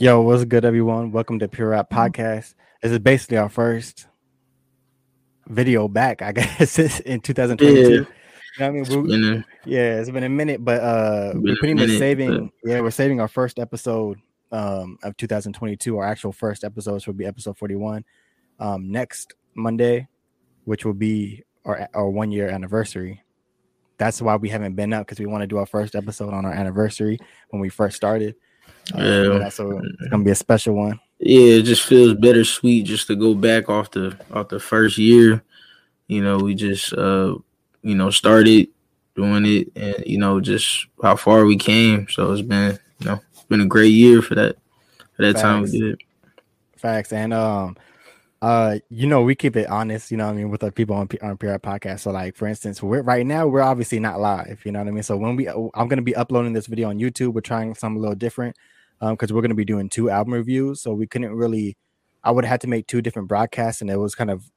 Yo, what's good, everyone? Welcome to Pure Rap Podcast. This is basically our first video back, I guess, in 2022. Yeah. You know I mean? yeah, it's been a minute, but uh, we're pretty much saving. But... Yeah, we're saving our first episode um, of 2022. Our actual first episodes will be episode 41 um, next Monday, which will be our our one year anniversary. That's why we haven't been up because we want to do our first episode on our anniversary when we first started. Uh, yeah, so it's gonna be a special one. Yeah, it just feels bittersweet just to go back off the off the first year. You know, we just uh, you know started doing it, and you know just how far we came. So it's been you know it's been a great year for that for that Facts. time we did. Facts and um uh you know we keep it honest you know i mean with our people on, on pr podcast so like for instance we're right now we're obviously not live you know what i mean so when we i'm going to be uploading this video on youtube we're trying something a little different um because we're going to be doing two album reviews so we couldn't really i would have had to make two different broadcasts and it was kind of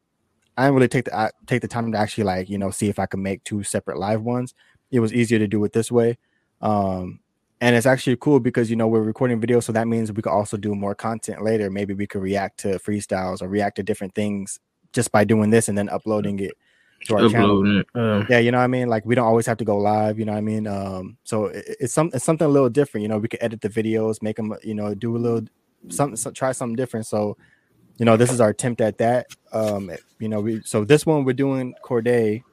i didn't really take the uh, take the time to actually like you know see if i could make two separate live ones. It was easier to do it this way um and it's actually cool because you know we're recording video so that means we could also do more content later. Maybe we could react to freestyles or react to different things just by doing this and then uploading it to our uploading channel it, yeah you know what i mean like we don't always have to go live you know what i mean um so it, it's some it's something a little different you know we could edit the videos make them you know do a little something so, try something different so you know this is our attempt at that um you know we so this one we're doing Cordae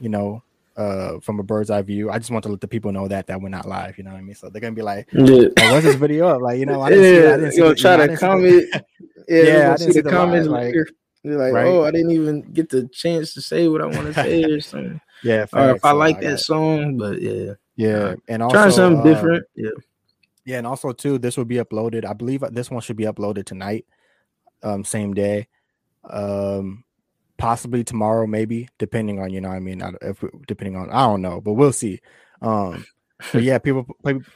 you know uh from a bird's eye view. I just want to let the people know that that we're not live. You know what I mean? So they're gonna be like, yeah. oh, "What's this video up?" Like, you know, I didn't yeah, see. I didn't see the, try to comment. yeah, yeah I didn't see the, comments. Like, you're like, right? oh, I didn't even get the chance to say what I want to say or something. yeah, or if I like that song, but yeah, yeah, and also trying something uh, different. Yeah, yeah, and also too, this will be uploaded. I believe this one should be uploaded tonight, um, same day. Um, possibly tomorrow, maybe depending on you know. I mean, if depending on I don't know, but we'll see. Um, but yeah, people,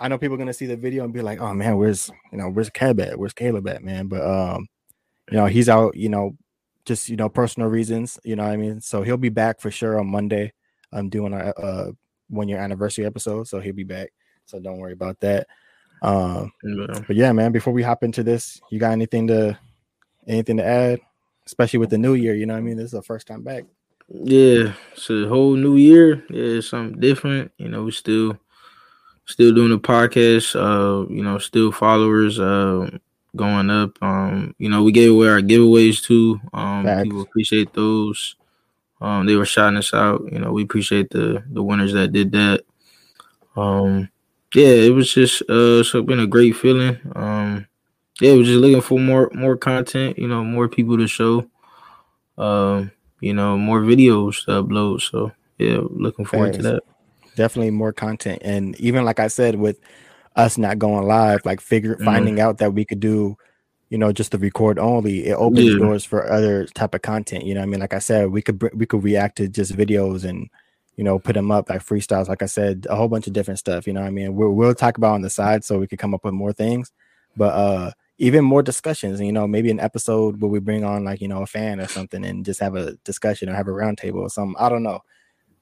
I know people are gonna see the video and be like, "Oh man, where's you know where's Caleb at? Where's Caleb at, man?" But um, you know, he's out. You know, just you know personal reasons. You know, I mean, so he'll be back for sure on Monday. I'm doing a, one year anniversary episode, so he'll be back. So don't worry about that. Um, yeah. but yeah, man. Before we hop into this, you got anything to anything to add? especially with the new year. You know what I mean? This is the first time back. Yeah, it's a whole new year. Yeah, it's something different. You know, we still still doing the podcast. Uh, you know, still followers uh going up. Um, you know, we gave away our giveaways too. Um, Facts. people appreciate those. Um, they were shouting us out. You know, we appreciate the the winners that did that. Um, yeah, it was just uh, it's been a great feeling. Um, yeah, we're just looking for more more content, you know, more people to show, um, you know, more videos to upload. So yeah, looking forward to that. Definitely more content, and even like I said, with us not going live, like figure mm-hmm. finding out that we could do, you know, just the record only, it opens yeah. doors for other type of content. You know, I mean, like I said, we could we could react to just videos and you know put them up like freestyles. Like I said, a whole bunch of different stuff. You know, I mean, we'll we'll talk about on the side so we could come up with more things, but uh even more discussions. You know, maybe an episode where we bring on like you know a fan or something and just have a discussion or have a roundtable or something. I don't know,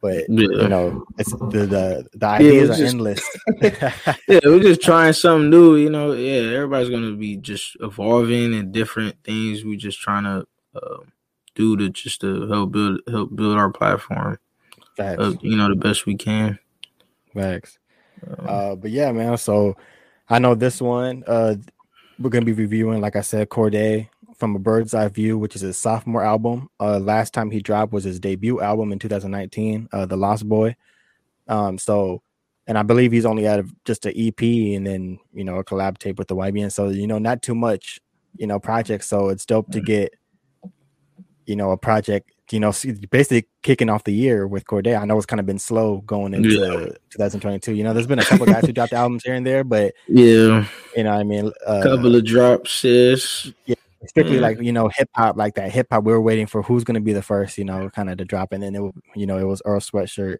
but yeah. you know, it's the the, the ideas yeah, are just, endless. yeah, we're just trying something new. You know, yeah, everybody's gonna be just evolving and different things. We're just trying to uh, do to just to help build help build our platform. Facts. Uh, you know, the best we can. Facts. Um, uh, but yeah, man. So I know this one. Uh, we're gonna be reviewing, like I said, Cordae from a bird's eye view, which is his sophomore album. Uh, last time he dropped was his debut album in 2019, uh, The Lost Boy. Um, so, and I believe he's only had just an EP and then you know a collab tape with the YBN. So you know, not too much, you know, projects. So it's dope to get, you know, a project you know, basically kicking off the year with Cordae. I know it's kind of been slow going into yeah. 2022. You know, there's been a couple guys who dropped albums here and there, but yeah, you know, I mean, a uh, couple of drops, yes. Yeah, strictly like you know, hip hop, like that hip hop. We were waiting for who's going to be the first, you know, kind of to drop, and then it, you know, it was Earl Sweatshirt,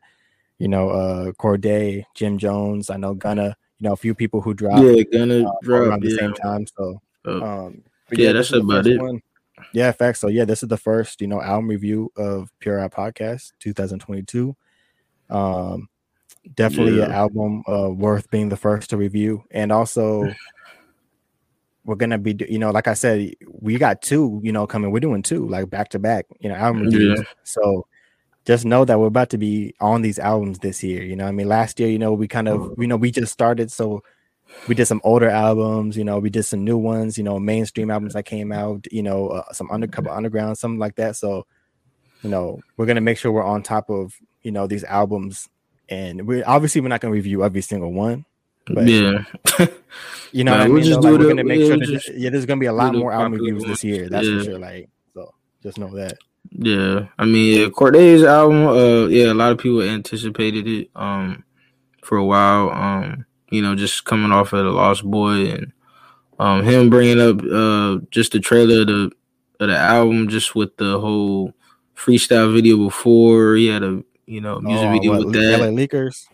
you know, uh Cordae, Jim Jones. I know Gunna, you know, a few people who dropped, yeah, Gunna uh, dropped around the same time. So, oh. um, yeah, yeah, that's about it. One. Yeah, facts. So yeah, this is the first, you know, album review of Pure Rap Podcast 2022. Um definitely yeah. an album uh worth being the first to review. And also we're gonna be, you know, like I said, we got two, you know, coming. We're doing two, like back to back, you know, album reviews. Yeah. So just know that we're about to be on these albums this year. You know, I mean, last year, you know, we kind of, you know, we just started, so we did some older albums. You know, we did some new ones. You know, mainstream albums that came out. You know, uh, some undercover underground, something like that. So, you know, we're gonna make sure we're on top of you know these albums, and we obviously we're not gonna review every single one. But, yeah, you know, nah, I mean? just like, we're gonna make sure that just, yeah, there's gonna be a lot more album reviews this year. That's yeah. for sure. Like, so just know that. Yeah, I mean, yeah, Cordae's album. Uh, yeah, a lot of people anticipated it. Um, for a while. Um, you know, just coming off of the Lost Boy and um him bringing up uh just the trailer of the of the album, just with the whole freestyle video before. He had a you know music oh, video what, with that. LA Leakers.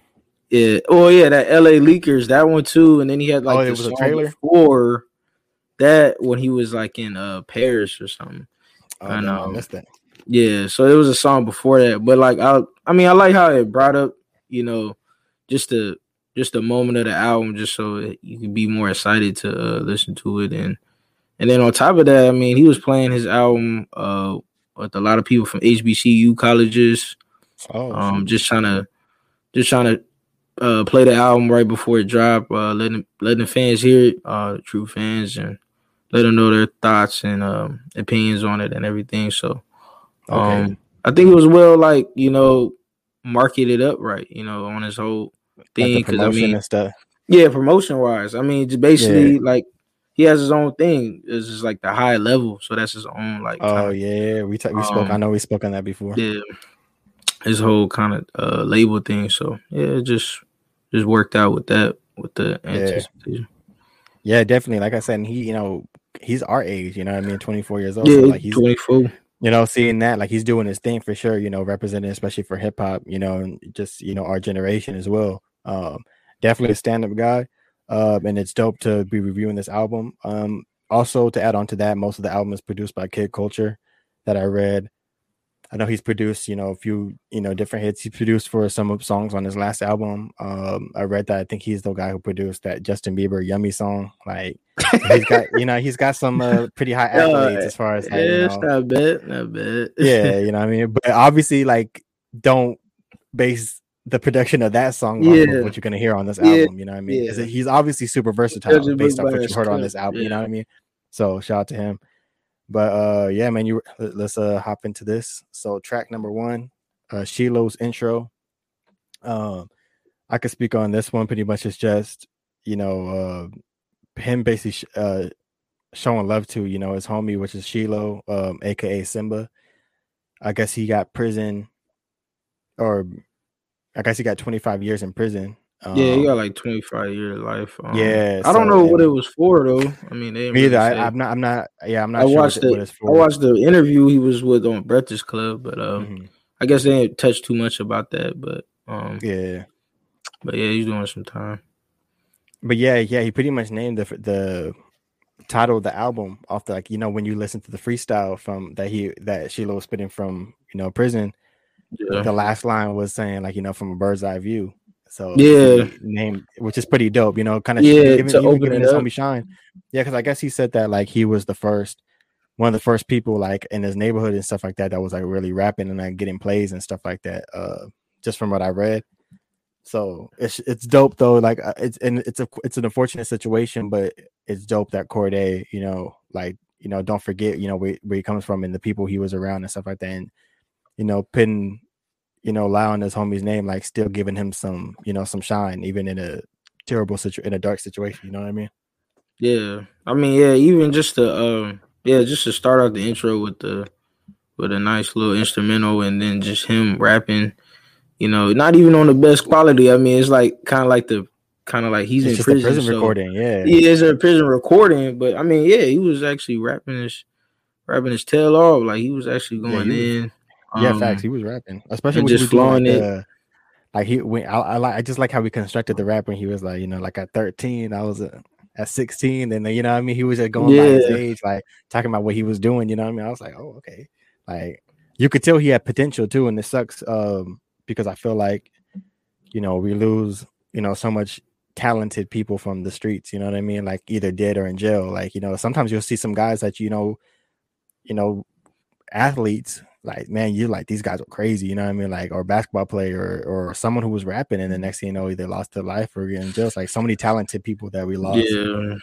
Yeah. Oh yeah, that LA Leakers, that one too. And then he had like oh, it was a trailer before that when he was like in uh Paris or something. Oh, and, um, I missed that. Yeah, so it was a song before that, but like I, I mean, I like how it brought up, you know, just the just the moment of the album, just so you can be more excited to uh, listen to it, and and then on top of that, I mean, he was playing his album uh, with a lot of people from HBCU colleges, oh, um, just trying to just trying to uh, play the album right before it dropped, uh, letting letting the fans hear it, uh, true fans, and let them know their thoughts and um, opinions on it and everything. So Okay. Um, I think it was well, like you know, marketed up right, you know, on his whole thing. Because like I mean, stuff. yeah, promotion wise, I mean, just basically yeah. like he has his own thing. It's just like the high level, so that's his own like. Oh kinda, yeah, we t- we um, spoke. I um, know we spoke on that before. Yeah, his whole kind of uh, label thing. So yeah, just just worked out with that with the anticipation. Yeah. yeah, definitely. Like I said, he you know he's our age. You know, I mean, twenty four years old. Yeah, so like he's twenty four you know, seeing that like he's doing his thing for sure, you know, representing especially for hip hop, you know, and just you know our generation as well. Um, definitely a stand up guy, um, and it's dope to be reviewing this album. Um, also to add on to that, most of the album is produced by Kid Culture that I read. I know he's produced, you know, a few, you know, different hits. He produced for some of songs on his last album. Um, I read that I think he's the guy who produced that Justin Bieber "Yummy" song. Like, he's got, you know, he's got some uh, pretty high accolades as far as like, yeah, you know, not bad, not bad. yeah, you know, what I mean, but obviously, like, don't base the production of that song yeah. on what you're gonna hear on this album. Yeah. You know what I mean? Yeah. He's obviously super versatile based off what you heard on this album. You know what I mean? So shout out to him. But uh yeah, man, you let's uh hop into this. So track number one, uh Shiloh's intro. Um I could speak on this one pretty much it's just, you know, uh him basically sh- uh showing love to, you know, his homie, which is Shiloh, um, aka Simba. I guess he got prison or I guess he got 25 years in prison um, yeah, he got like twenty five year life. Um, yeah, I don't know what it was for though. I mean, me really either. I, am not. I'm not. Yeah, I'm not. I sure watched the. I watched the interview he was with on Breakfast Club, but um, mm-hmm. I guess they didn't touch too much about that. But um, yeah, but yeah, he's doing some time. But yeah, yeah, he pretty much named the the title of the album off the like you know when you listen to the freestyle from that he that Shiloh was spitting from you know prison. Yeah. The last line was saying like you know from a bird's eye view so yeah, name which is pretty dope. You know, kind of yeah giving, to open giving his homie shine. Yeah, because I guess he said that like he was the first, one of the first people like in his neighborhood and stuff like that that was like really rapping and like getting plays and stuff like that. Uh, just from what I read. So it's it's dope though. Like uh, it's and it's a it's an unfortunate situation, but it's dope that Cordae, you know, like you know, don't forget, you know, where, where he comes from and the people he was around and stuff like that, and you know, putting you know, allowing his homie's name, like still giving him some, you know, some shine, even in a terrible situation, in a dark situation. You know what I mean? Yeah, I mean, yeah, even just to, um, yeah, just to start out the intro with the, with a nice little instrumental, and then just him rapping. You know, not even on the best quality. I mean, it's like kind of like the kind of like he's it's in prison, prison so, recording. Yeah, he is a prison recording, but I mean, yeah, he was actually rapping his rapping his tail off. Like he was actually going yeah, in. Yeah, um, facts. He was rapping, especially when just flowing like, it. Uh, like he, when I, I like, I just like how we constructed the rap when he was like, you know, like at thirteen, I was uh, at sixteen, and then you know, I mean, he was just going yeah. by his age, like talking about what he was doing. You know, what I mean, I was like, oh, okay, like you could tell he had potential too, and it sucks um because I feel like, you know, we lose, you know, so much talented people from the streets. You know what I mean? Like either dead or in jail. Like you know, sometimes you'll see some guys that you know, you know, athletes. Like man, you're like these guys are crazy. You know what I mean? Like or basketball player or, or someone who was rapping, and the next thing you know, either lost their life or getting jail. It's like so many talented people that we lost. Yeah.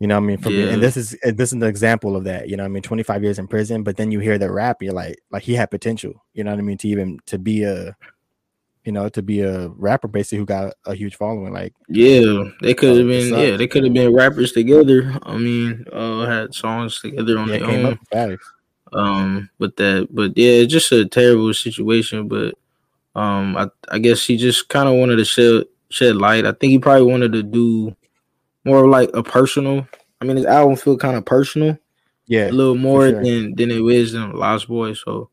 You know what I mean? From Yeah. and this is this is an example of that. You know what I mean? 25 years in prison, but then you hear the rap, you're like, like he had potential. You know what I mean? To even to be a, you know, to be a rapper basically who got a huge following. Like, Yeah, they could have been. Yeah, they could have been rappers together. I mean, uh, had songs together on yeah, their came own. Um, but that, but yeah, it's just a terrible situation. But um, I I guess he just kind of wanted to shed shed light. I think he probably wanted to do more like a personal. I mean, his album feel kind of personal, Yeah, a little more sure. than than it is in Lost Boy. So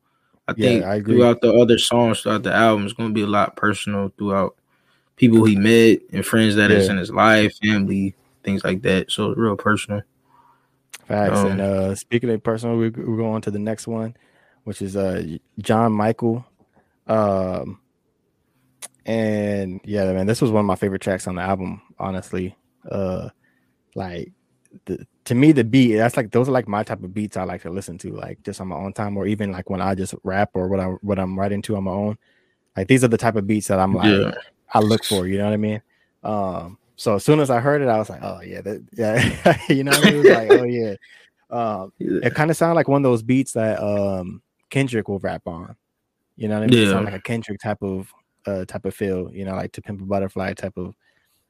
I Yeah, think I agree. throughout the other songs throughout the album, it's gonna be a lot personal throughout people he met and friends that is Yeah. in his life, family, things like that. So real personal. Facts. Um, and uh speaking of personal, we we go on to the next one, which is uh John Michael. Um and yeah, man, this was one of my favorite tracks on the album, honestly. Uh like the to me the beat, that's like those are like my type of beats I like to listen to, like just on my own time, or even like when I just rap or what I what I'm writing to on my own. Like these are the type of beats that I'm like Yeah. I look for, you know what I mean? Um, so as soon as I heard it, I was like, oh yeah, that, yeah, you know, what I mean? it was like, oh yeah. Um, it kind of sounded like one of those beats that um Kendrick will rap on. You know what I mean? It Yeah. sound like a Kendrick type of uh type of feel, you know, like to pimp a butterfly type of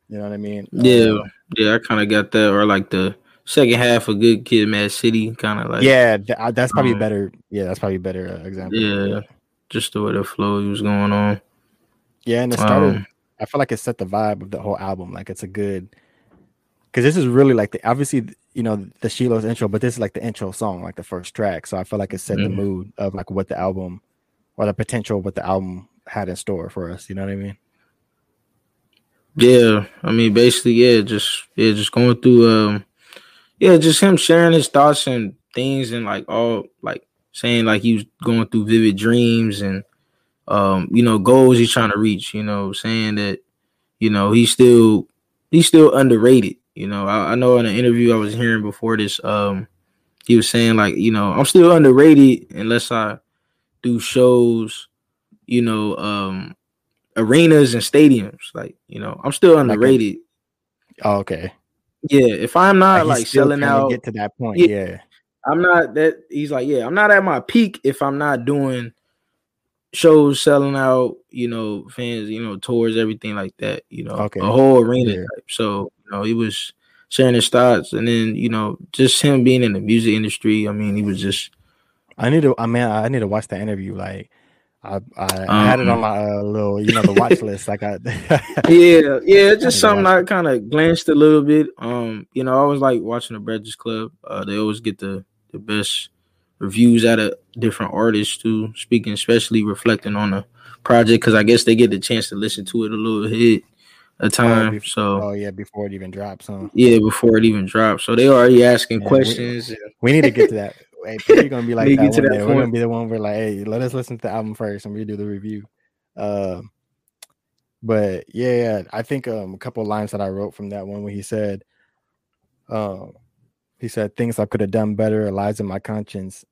you know what I mean? Yeah, Um, yeah, I kind of got that, or like the second half of Good Kid, Mad City, kind of like yeah, th- that's probably um, better. Yeah, that's probably a better uh, example. yeah, just the way the flow was going on. Yeah, and it started. Um, I feel like it set the vibe of the whole album. Like it's a good, because this is really like the obviously you know the Shiloh's intro, but this is like the intro song, like the first track. So I feel like it set the Mhm. mood of like what the album or the potential of what the album had in store for us. You know what I mean? Yeah, I mean, basically, yeah, just yeah, just going through, um, yeah, just him sharing his thoughts and things, and like all like saying like he was going through vivid dreams and um, you know, goals he's trying to reach. You know, saying that you know he's still he's still underrated. You know, I, I know in an interview I was hearing before this, um, he was saying like, you know, I'm still underrated unless I do shows, you know, um, arenas and stadiums. Like, you know, I'm still underrated. Oh, okay. yeah, if I'm not like still selling out, get to that point. Yeah. Yeah. I'm not that. He's like, yeah, I'm not at my peak if I'm not doing shows, selling out, you know, fans, you know, tours, everything like that. You know, Okay. a whole arena Yeah. type. So, you know, he was sharing his thoughts, and then you know, just him being in the music industry. I mean, he was just I need to. I mean, I need to watch the interview. Like, I I, I had it on Um, my uh, little, you know, the watch list. Like I. yeah, yeah, it's I just something I kind of glanced a little bit. Um, you know, I was like watching the Breakfast Club. Uh, they always get the the best reviews out of different artists too. Speaking, especially reflecting on the project, because I guess they get the chance to listen to it a little hit a time. bef- so oh yeah, before it even drops. Huh? yeah, before it even drops, so they already asking Yeah, questions. We need to get to that. Hey, we're gonna be like that get to one that day. We're gonna be the one where like, hey, let us listen to the album first, and we do the review. Um, but yeah, yeah, I think um a couple of lines that I wrote from that one where he said, um, he said things I could have done better lies in my conscience,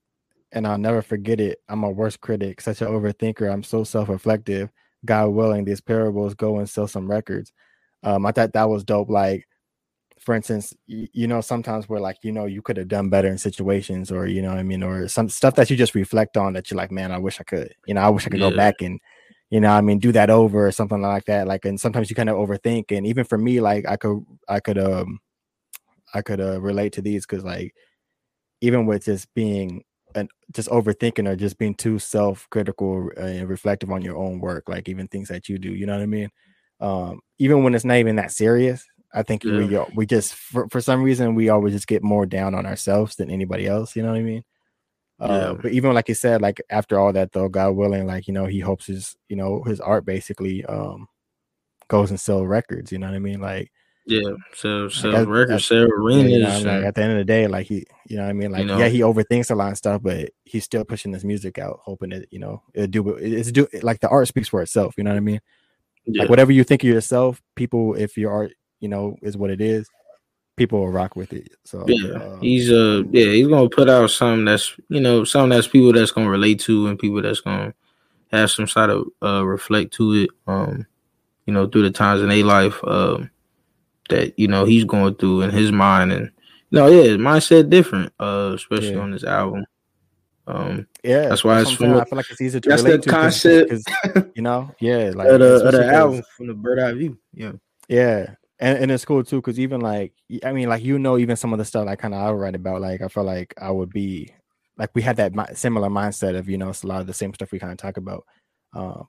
and I'll never forget it. I'm a worst critic, such an overthinker. I'm so self-reflective. God willing, these parables go and sell some records. Um, I thought that was dope. Like, for instance, you, you know, sometimes we're like, you know, you could have done better in situations, or you know, I mean, or some stuff that you just reflect on that you're like, man, I wish I could. You know, I wish I could go back and, you know, I mean, do that over or something like that. Like, and sometimes you kind of overthink. And even for me, like, I could, I could, um, I could uh, relate to these because, like, even with just being and just overthinking or just being too self-critical and reflective on your own work, like even things that you do, you know what I mean? Um, even when it's not even that serious, I think we Yeah. uh, we just for, for some reason we always just get more down on ourselves than anybody else, you know what I mean? Uh, Yeah. but even like you said, like after all that though, God willing, like you know, he hopes his you know his art basically um goes and sell records, you know what I mean? Like Yeah, so so that- records, that- sell yeah, arenas. you know, I mean? like at the end of the day, like he, you know, what I mean, like know? yeah, he overthinks a lot of stuff, but he's still pushing this music out, hoping that you know it do it's do like the art speaks for itself. You know what I mean? Yeah. Like whatever you think of yourself, people, if your art, you know, is what it is, people will rock with it. So yeah, uh, he's uh yeah he's gonna put out something that's you know something that's people that's gonna relate to and people that's gonna have some sort of uh reflect to it. Um, you know, through the times in their life um that you know he's going through in his mind and you know yeah his mindset different uh especially yeah. on this album. Um, yeah, that's why that's it's from. I feel like it's easier to that's relate the to concept, cause, cause, you know. Yeah, like of the, the album from the bird eye view. Yeah, yeah, and, and it's cool too because even like I mean like you know even some of the stuff like kind of I write about like I felt like I would be like we had that mi- similar mindset of you know it's a lot of the same stuff we kind of talk about. Um,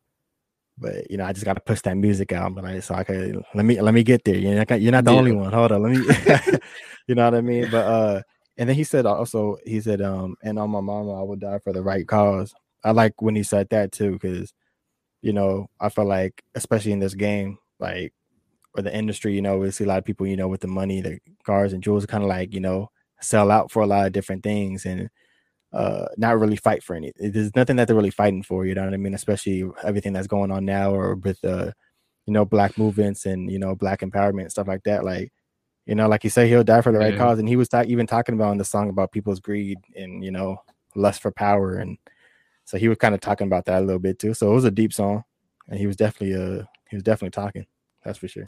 but you know I just got to push that music out, but like so I could let me let me get there. You're not you're not the yeah. only one. Hold on, let me. you know what I mean? But uh, and then he said also he said um and on my mama I would die for the right cause. I like when he said that too because you know I felt like especially in this game like or the industry, you know, we see a lot of people, you know, with the money, the cars and jewels, kind of like, you know, sell out for a lot of different things and uh not really fight for any. There's nothing that they're really fighting for, you know what I mean? Especially everything that's going on now, or with uh, you know, black movements and you know, black empowerment and stuff like that. Like, you know, like you say, he'll die for the right cause, and he was ta- even talking about in the song about people's greed and you know, lust for power, and so he was kind of talking about that a little bit too. So it was a deep song, and he was definitely uh he was definitely talking. That's for sure.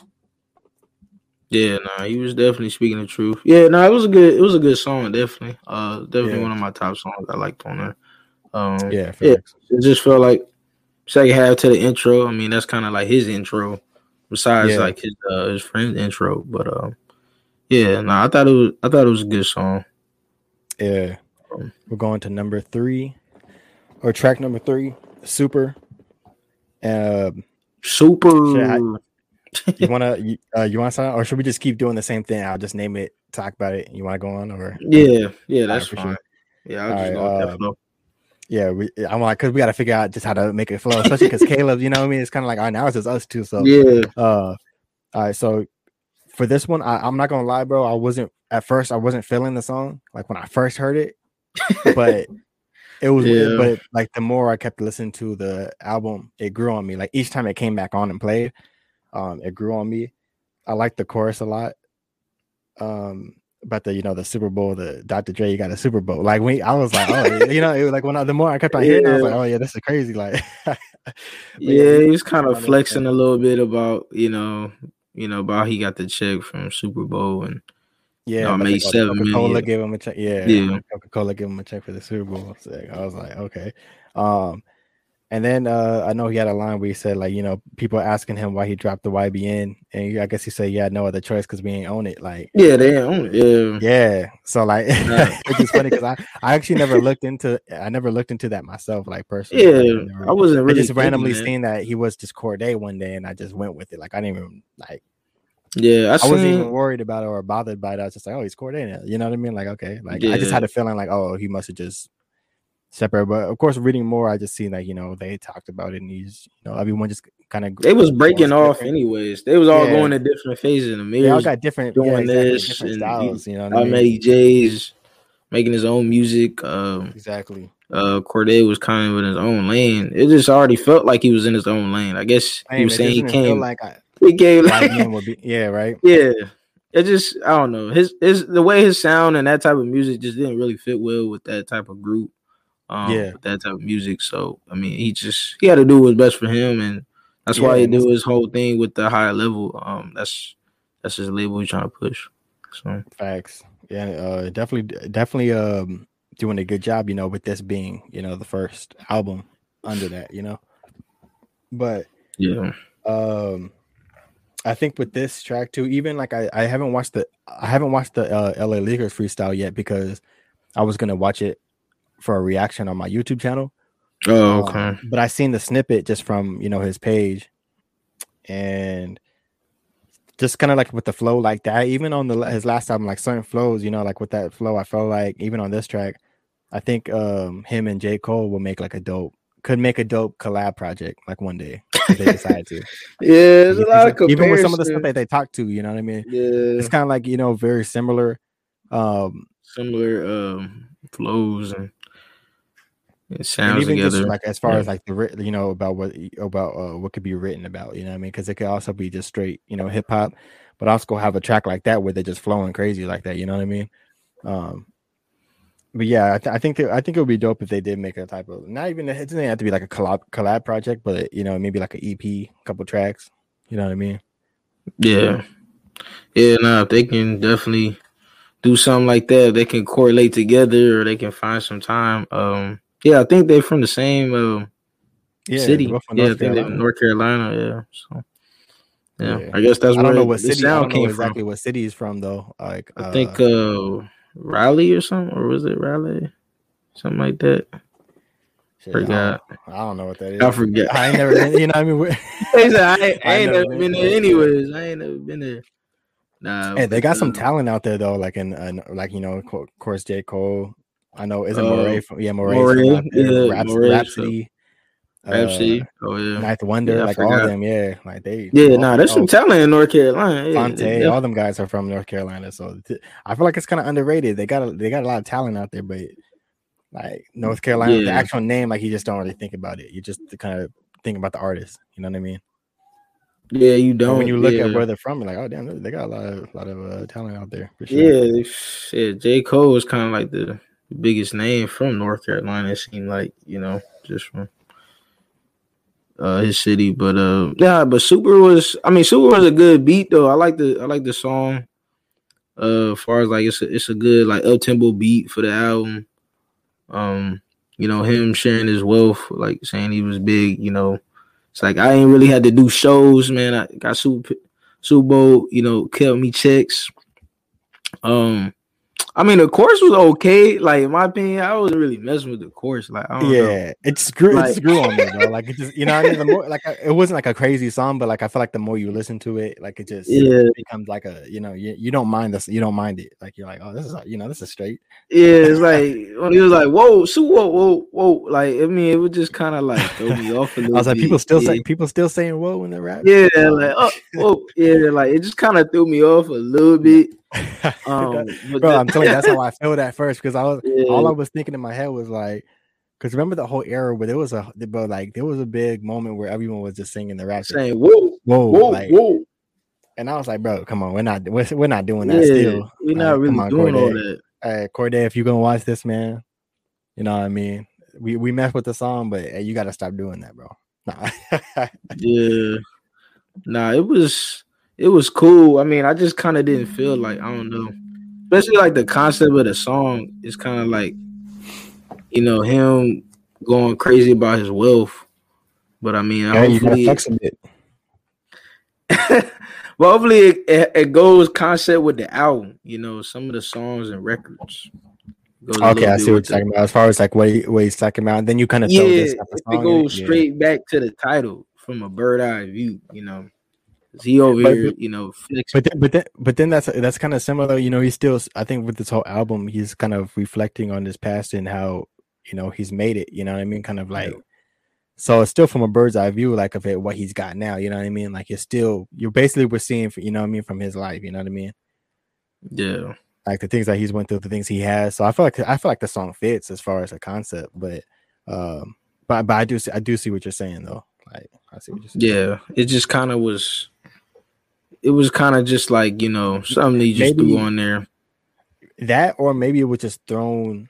Yeah, nah, he was definitely speaking the truth. Yeah, no, nah, it was a good, it was a good song, definitely. Uh, definitely yeah. one of my top songs I liked on there. Um, yeah, yeah, it just felt like second half to the intro. I mean, that's kind of like his intro, besides yeah. like his uh, his friend's intro. But uh, yeah, no, nah, I thought it was, I thought it was a good song. Yeah, um, we're going to number three, or track number three, super. Um, super you wanna you, uh, you want to sign, or should we just keep doing the same thing? I'll just name it, talk about it. You want to go on or yeah, yeah, that's right, fine. Sure. Yeah, I'll just right, go um, Yeah, we, I'm like, cause we got to figure out just how to make it flow, especially because Caleb, you know what I mean? It's kind of like, all right, now it's just us two. So yeah. Uh, all right, so for this one, I, I'm not gonna lie, bro. I wasn't at first. I wasn't feeling the song like when I first heard it, but it was yeah. weird. But like the more I kept listening to the album, it grew on me. Like each time it came back on and played, um, it grew on me. I like the chorus a lot. Um, but the you know the Super Bowl, the Dr. Dre, you got a Super Bowl. Like when I was like, oh, you know, it was like when I, the more I kept on hearing, yeah. I was like, oh yeah, this is crazy. Like, yeah, yeah, he was kind of flexing a little bit about you know, you know about he got the check from Super Bowl and yeah, you know, made seven Coca Cola gave him a check. Yeah, yeah, Coca Cola gave him a check for the Super Bowl. So I was like, okay. Um, and then uh, I know he had a line where he said, like, you know, people asking him why he dropped the YBN, and I guess he said, "Yeah, no other choice because we ain't own it." Like, yeah, they own it. Yeah, yeah. So like, yeah. it's just funny because I, I actually never looked into, I never looked into that myself, like personally. Yeah, I, never, I wasn't really I just randomly that. seen that he was just Cordae one day, and I just went with it. Like, I didn't even like. Yeah, I, I wasn't even worried about it or bothered by it. I was just like, "Oh, he's Cordae now." You know what I mean? Like, okay, like yeah. I just had a feeling like, "Oh, he must have just separate. But of course, reading more, I just seen that you know they talked about it, and he's you know everyone just kind of they was breaking off different. anyways. They was all yeah. going to different phases in the mirror. They all got different doing yeah, exactly, this different styles. You know, I mean? J's making his own music. Um, exactly. Uh, Cordae was kind of in his own lane. It just already felt like he was in his own lane. I guess he was saying he came like I, he came like be, yeah, right. Yeah, it just I don't know his his the way his sound and that type of music just didn't really fit well with that type of group um, yeah, that type of music. So I mean, he just he had to do what's best for him, and that's yeah, why he do his whole thing with the higher level. Um, that's that's his label he's trying to push. So facts, yeah, uh, definitely, definitely, um, doing a good job. You know, with this being you know the first album under that, you know, but yeah, um. I think with this track too, even like I, I haven't watched the I haven't watched the uh, LA Leakers freestyle yet because I was gonna watch it for a reaction on my YouTube channel. Oh, um, okay. Um, but I seen the snippet just from you know his page, and just kind of like with the flow like that. Even on the his last album, like certain flows, you know, like with that flow, I felt like even on this track, I think um him and J Cole will make like a dope could make a dope collab project like one day if they decide to. yeah, a lot of even with some of the stuff that they talk to, you know what I mean? Yeah, it's kind of like you know very similar. Um, similar um flows and it sounds and even together. just like as far Yeah. as like the you know about what about uh, what could be written about, you know what I mean? Because it could also be just straight, you know, hip hop, but also have a track like that where they're just flowing crazy like that, you know what I mean? Um, but yeah, I, th- I think that, I think it would be dope if they did make a type of not even it doesn't have to be like a collab collab project, but you know maybe like an EP, couple tracks, you know what I mean? Yeah. Yeah, no, if they can definitely do something like that, they can correlate together or they can find some time. Um yeah, I think they're from the same uh, Yeah, city. they're both from Yeah, I North think they're North Carolina, yeah. So yeah, Yeah. I guess that's I don't know what city. I don't know exactly from. what city is from though. Like I think uh Raleigh or something, or was it Raleigh? Something like that. shit, I don't- I don't know what that is. I forget. I ain't never been. You know what I mean? Said, I ain't, I ain't never never been been there. anyways. I ain't never been there. Nah, Hey, they got some uh, talent out there though, like in, in like you know, of course, J Cole. I know, isn't Uh, Morray from yeah, Morray, Morray, from out there. yeah, Raps- Morray's Rapsody, Rapsody. uh, oh yeah. 9th Wonder, Yeah, like all of them, yeah, like they, Yeah, all- nah, there's some oh, talent in North Carolina. Yeah, Phonte, they- all them guys are from North Carolina, so th- I feel like it's kind of underrated. They got a, they got a lot of talent out there, but like North Carolina, the actual name, like you just don't really think about it. You just kind of think about the artist. You know what I mean? yeah, you don't. when you look yeah. at where they're from, you're like, oh damn, they got a lot of lot of uh, talent out there. For sure. Yeah, shit. J. Cole is kind of like the biggest name from North Carolina. It seemed like you know just from uh his city, but uh yeah, but Super was. I mean, Super was a good beat though. I like the I like the song. Uh, as far as like it's a it's a good like up tempo beat for the album. Um, you know him sharing his wealth, like saying he was big. You know, it's like I ain't really had to do shows, man. I got Super Super Bowl, you know, kept me checks. Um, I mean, the course was okay. Like in my opinion, I wasn't really messing with the course. Like I don't know. Yeah, it just grew, Like- it just grew on me, bro. Like it just, you know, I mean, the more like it wasn't like a crazy song, but like I feel like the more you listen to it, like it just Yeah. becomes like a, you know, you, you don't mind this, you don't mind it. Like you're like, oh, this is, you know, this is straight. Yeah, it's like when he was like, "Whoa, whoa, whoa, whoa!" Like I mean, it was just kind of like throw me off a little. I was like, bit. people still yeah. say, people still saying whoa when they rap. Yeah, like oh, whoa, yeah, like it just kind of threw me off a little bit. Um, bro, the- I'm telling you, that's how I felt at first because I was Yeah. all I was thinking in my head was like, because remember the whole era where there was a, but like there was a big moment where everyone was just singing the rap. saying whoa, Whoa, whoa, like, whoa. and I was like, bro, come on, we're not, we're, we're not doing that Yeah, still. we're Like, not really on, doing all that. Hey, Cordae, if you're gonna watch this, man, you know what I mean. We we mess with the song, but hey, you gotta stop doing that, bro. Nah. Yeah, nah, it was it was cool. I mean, I just kind of didn't feel like I don't know, especially like the concept of the song is kind of like you know him going crazy about his wealth. But I mean, yeah, you hopefully, flex a bit. but hopefully it, it, it goes concept with the album. You know, some of the songs and records. Okay, I see what you're talking about. As far as like what, he, what he's talking about, and then you kind of Yeah, throw this if type of it goes it, yeah. straight back to the title from a bird eye view. You know, he over But- here, you know, flexing. But then, but then, but then that's that's kind of similar. You know, he's still. I think with this whole album, he's kind of reflecting on his past and how you know he's made it. You know what I mean? Kind of like. So it's still from a bird's eye view, like of it, what he's got now. You know what I mean? Like it's still you're basically we're seeing, you know what I mean, from his life. You know what I mean? yeah. like the things that he's went through, the things he has. So I feel like I feel like the song fits as far as a concept, but um, but but I do see I do see what you're saying though. Like I see what you're saying. Yeah, it just kind of was. It was kind of just like you know something he just Maybe- threw on there. That or maybe it was just thrown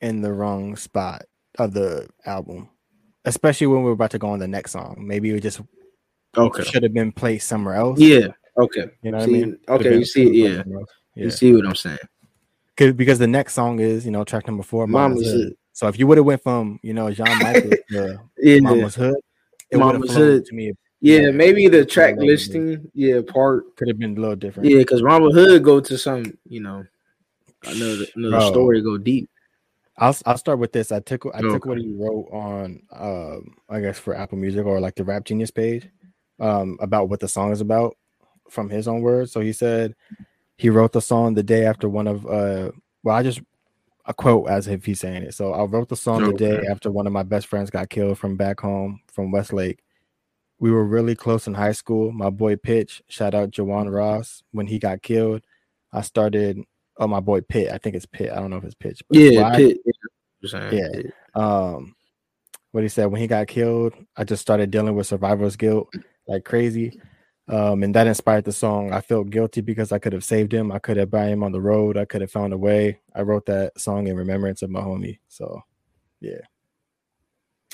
in the wrong spot of the album, especially when we were about to go on the next song. Maybe it just Okay. should have been placed somewhere else. Yeah. Okay. you know what See, I mean. okay, you see it, yeah. You see what I'm saying? because the next song is you know track number four, Mama's, Hood. Hood. So if you would have went from you know John Michael to Yeah. Mama's Hood, it would have Mama's flowed Hood. to me. Yeah. Maybe the track listing. Yeah. Part. Could have been a little different. Yeah, because Robin Hood go to some. You know, another another Bro. story go deep. I'll I'll start with this. I took I took what he wrote on um I guess for Apple Music or like the Rap Genius page um about what the song is about from his own words. So he said he wrote the song the day after one of uh well I just a quote as if he's saying it. So I wrote the song the day after one of my best friends got killed from back home from Westlake. We were really close in high school. My boy Pitch, shout out Jawan Ross, when he got killed, I started oh my boy Pitt. I think it's Pitt. I don't know if it's Pitch. but- Yeah. I- Pitt. Yeah. Um, what he said when he got killed, I just started dealing with survivor's guilt like crazy. Um, and that inspired the song. I felt guilty because I could have saved him. I could have brought him on the road. I could have found a way. I wrote that song in remembrance of my homie. So, yeah,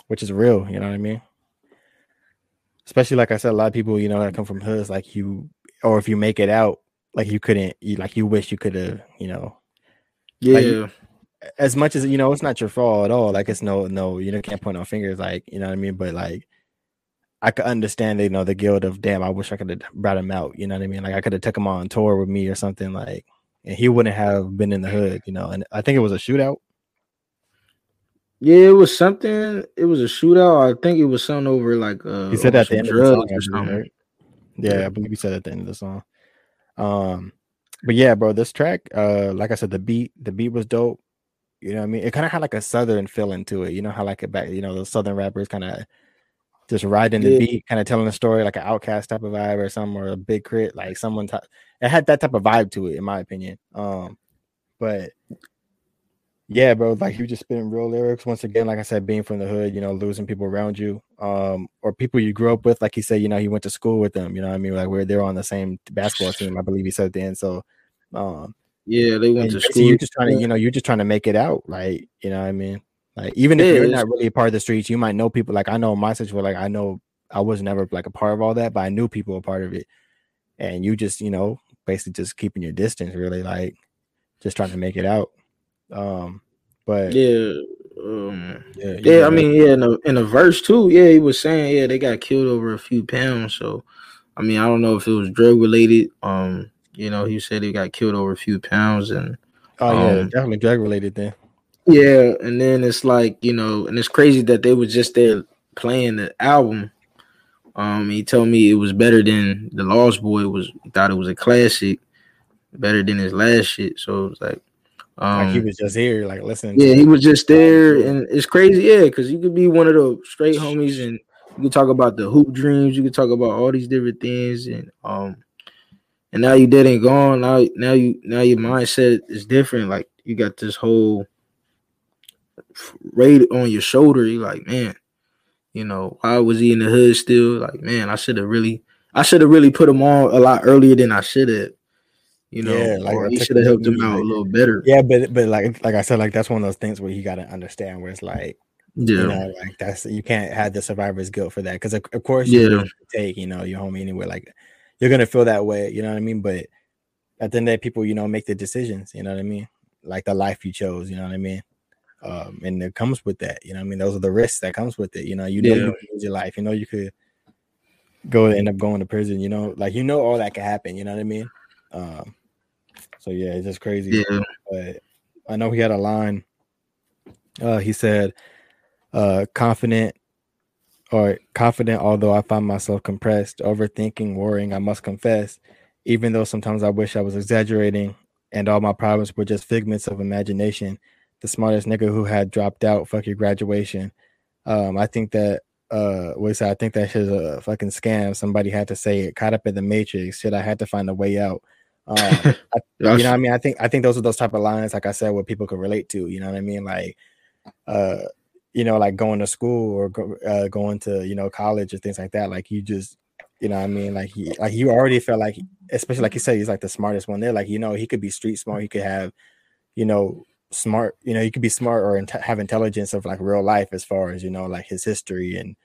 which is real. You know what I mean? Especially like I said, a lot of people, you know, that come from hoods, like you, or if you make it out, like you couldn't, you like you wish you could have, you know, yeah. Like, as much as you know, it's not your fault at all. Like it's no, no, you know, can't point no fingers. Like you know what I mean. But like, I could understand, you know, the guilt of damn. I wish I could have brought him out. You know what I mean? Like I could have took him on tour with me or something. Like, and he wouldn't have been in the hood. You know. And I think it was a shootout. Yeah, it was something. It was a shootout. I think it was something over like uh. He said at the end of the song, or something. Right? Yeah, I believe he said at the end of the song. Um, but yeah, bro, this track, uh, like I said, the beat, the beat was dope. You know what I mean? It kind of had like a southern feeling to it. You know how like it back, you know, those southern rappers kind of just riding the yeah. beat, kind of telling a story like an OutKast type of vibe or something, or a Big K.R.I.T., like someone. T- it had that type of vibe to it, in my opinion. Um, but yeah, bro, like you just spitting real lyrics once again. Like I said, being from the hood, you know, losing people around you, um, or people you grew up with. Like he said, you know, he went to school with them. You know, what I mean, like we're they're on the same basketball team. I believe he said at the end. So, um, yeah, they went to school. You're just trying to, you know, you're just trying to make it out. Like, you know what I mean? Like, even if yeah, you're not really a part of the streets, you might know people. Like, I know my situation, like, I know I was never like a part of all that, but I knew people were part of it. And you just, you know, basically just keeping your distance, really, like, just trying to make it out. Um, but yeah, um, yeah, yeah. Know, I mean, yeah, in a, in verse too. Yeah, he was saying, yeah, they got killed over a few pounds. So, I mean, I don't know if it was drug related. Um, you know, he said he got killed over a few pounds and oh yeah, um, definitely drug related then. Yeah, and then it's like, you know, and it's crazy that they were just there playing the album. Um, he told me it was better than the Lost Boy was thought it was a classic, better than his last shit. So it was like um, like he was just here, like listening. Yeah, he was just there, and it's crazy. Yeah, because you could be one of the straight homies, and you could talk about the hoop dreams. You could talk about all these different things, and um, and now you dead and gone. Now, now you now your mindset is different. Like you got this whole weight on your shoulder. You like, man, you know, why was he in the hood still? Like, man, I should have really, I should have really put him on a lot earlier than I should have. You know, yeah, like or he should have helped him out a little better. Yeah, but but like like I said, like that's one of those things where you got to understand where it's like, yeah, you know, like that's you can't have the survivor's guilt for that because of, of, course you yeah. take you know your homie anywhere like you're gonna feel that way, you know what I mean? But at the end of the day, people, you know, make the decisions, you know what I mean? Like the life you chose, you know what I mean? Um, and it comes with that, you know I mean? Those are the risks that comes with it, you know, you know yeah. you lose your life, you know, you could go end up going to prison, you know, like you know all that could happen, you know what I mean? Um, so yeah, it's just crazy. Yeah. But I know he had a line. Uh, he said, uh, confident or confident, although I find myself compressed, overthinking, worrying, I must confess, even though sometimes I wish I was exaggerating and all my problems were just figments of imagination. The smartest nigga who had dropped out, fuck your graduation. Um, I think that uh what say I think that shit's a fucking scam. Somebody had to say it, caught up in the matrix. Shit, I had to find a way out. Um, I, you know what I mean? I think I think those are those type of lines, like I said, what people could relate to. You know what I mean? Like, uh, you know, like going to school or go, uh, going to you know college or things like that. Like you just, you know, what I mean, like he, like you already felt like, especially like you said, he's like the smartest one there. Like you know, he could be street smart. He could have, you know, smart. You know, he could be smart or have intelligence of like real life as far as you know, like his history and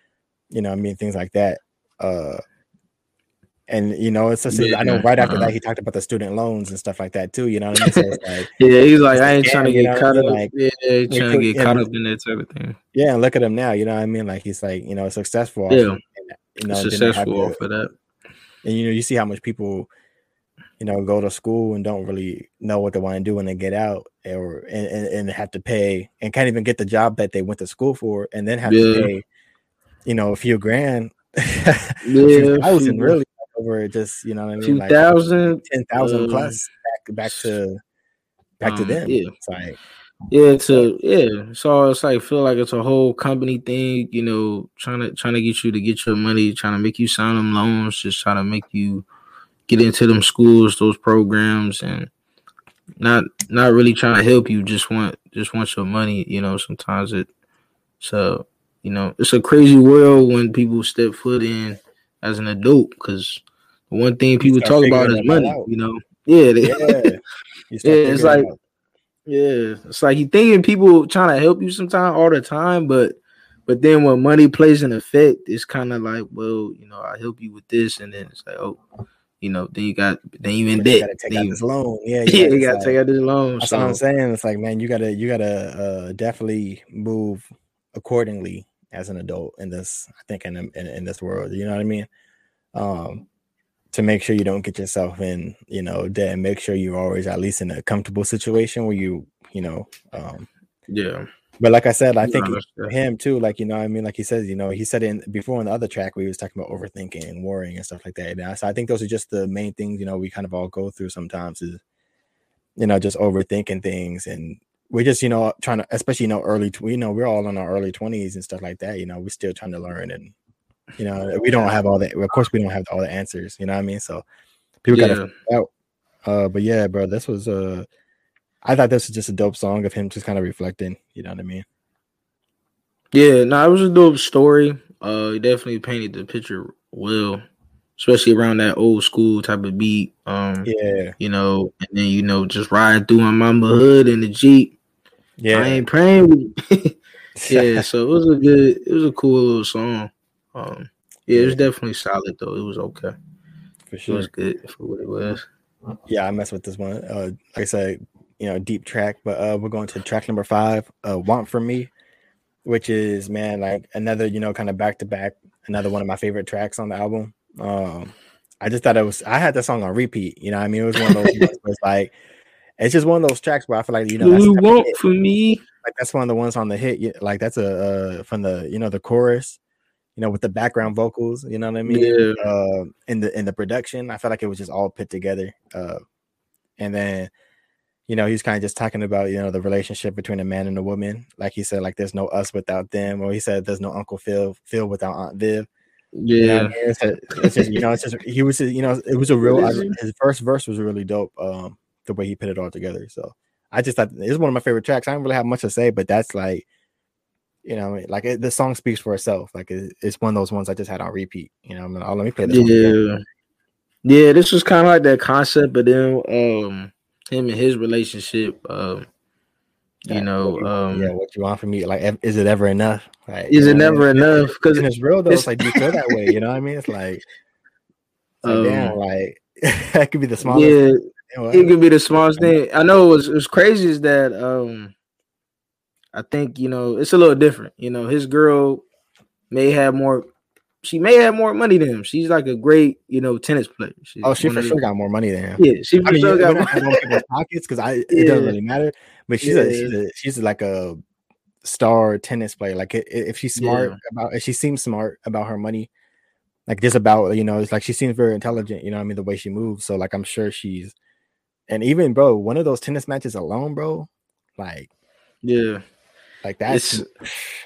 you know, I mean, things like that. Uh, and you know, it's just yeah, I know right after uh-huh. that he talked about the student loans and stuff like that too. You know what I mean? So like, yeah, he's like, I ain't trying to get caught up. Like, yeah, trying to get caught up in that type of thing. Yeah, and look at him now. You know what I mean? Like he's like, you know, successful. Yeah, and, you know, successful for that. And you know, you see how much people, you know, go to school and don't really know what they want to do when they get out, or and, and, and have to pay and can't even get the job that they went to school for, and then have yeah. to pay, you know, a few grand. yeah, thousand really over just you know what I mean, 2000, like 10,000 um, plus back back to back um, to them. Yeah. It's like yeah, it's a yeah. So it's like feel like it's a whole company thing, you know, trying to trying to get you to get your money, trying to make you sign them loans, just trying to make you get into them schools, those programs, and not not really trying to help you, just want just want your money. You know, sometimes it so you know it's a crazy world when people step foot in as an adult because one thing people talk about is money. Out. You know, yeah, they, yeah. yeah it's like yeah, it's like you thinking people trying to help you sometimes all the time, but but then when money plays an effect, it's kind of like, well, you know, I help you with this, and then it's like, oh, you know, then you got then you in debt. take then out you, this loan. Yeah, you yeah, you gotta take out this loan. That's so. what I'm saying. It's like, man, you gotta you gotta uh, definitely move accordingly as an adult in this. I think in, in in this world, you know what I mean. Um, to make sure you don't get yourself in, you know, debt and make sure you're always at least in a comfortable situation where you, you know, um, yeah. But like I said, I think for him too, like you know, I mean, like he says, you know, he said in before in the other track he was talking about overthinking and worrying and stuff like that. And so I think those are just the main things, you know, we kind of all go through sometimes is, you know, just overthinking things and we're just, you know, trying to, especially, you know, early, you know, we're all in our early twenties and stuff like that. You know, we're still trying to learn and you know, we don't have all the. Of course, we don't have all the answers. You know what I mean? So people yeah. gotta out. Uh, but yeah, bro, this was uh I thought this was just a dope song of him just kind of reflecting. You know what I mean? Yeah, no, it was a dope story. Uh, he definitely painted the picture well, especially around that old school type of beat. Um, yeah, you know, and then you know, just riding through my mama hood in the jeep. Yeah, I ain't praying. yeah, so it was a good, it was a cool little song. Um, yeah, it was definitely solid though. It was okay. For sure, it was good for what it was. Yeah, I messed with this one. Uh, like I said, you know, deep track, but uh, we're going to track number five, uh, "Want from Me," which is man, like another, you know, kind of back to back, another one of my favorite tracks on the album. Um, I just thought it was. I had the song on repeat. You know, I mean, it was one of those. it's like it's just one of those tracks where I feel like you know, that's you want for me. Like that's one of the ones on the hit. Like that's a uh, from the you know the chorus you know, with the background vocals, you know what I mean? Yeah. Uh, in the in the production, I felt like it was just all put together. Uh, and then, you know, he's kind of just talking about you know the relationship between a man and a woman. Like he said, like there's no us without them, or he said there's no Uncle Phil Phil without Aunt Viv. Yeah, you know I mean? it's, a, it's, just you know, it's just he was you know it was a real his first verse was really dope. Um, the way he put it all together. So I just thought it's one of my favorite tracks. I don't really have much to say, but that's like you know, like it, the song speaks for itself. Like it, it's one of those ones I just had on repeat. You know, I'm like, oh, let me play this. Yeah, yeah. This was kind of like that concept, but then um, him and his relationship. Um, you know, um, yeah, what you want from me? Like, is it ever enough? Like, is it never enough? Because it's real though. It's, it's like you feel that way. You know what I mean? It's like, it's like um, damn, like that could be the smallest. Yeah, it could be the smallest thing. I know. It was, it was crazy is that um I think you know it's a little different. You know, his girl may have more. She may have more money than him. She's like a great, you know, tennis player. She's oh, she for sure got more money than him. Yeah, she for I mean, sure got more people's pockets because I it yeah. doesn't really matter. But she's yeah. a, she's a she's like a star tennis player. Like if she's smart yeah. about, if she seems smart about her money, like just about you know, it's like she seems very intelligent. You know, I mean, the way she moves. So like, I'm sure she's, and even bro, one of those tennis matches alone, bro, like, yeah, like that's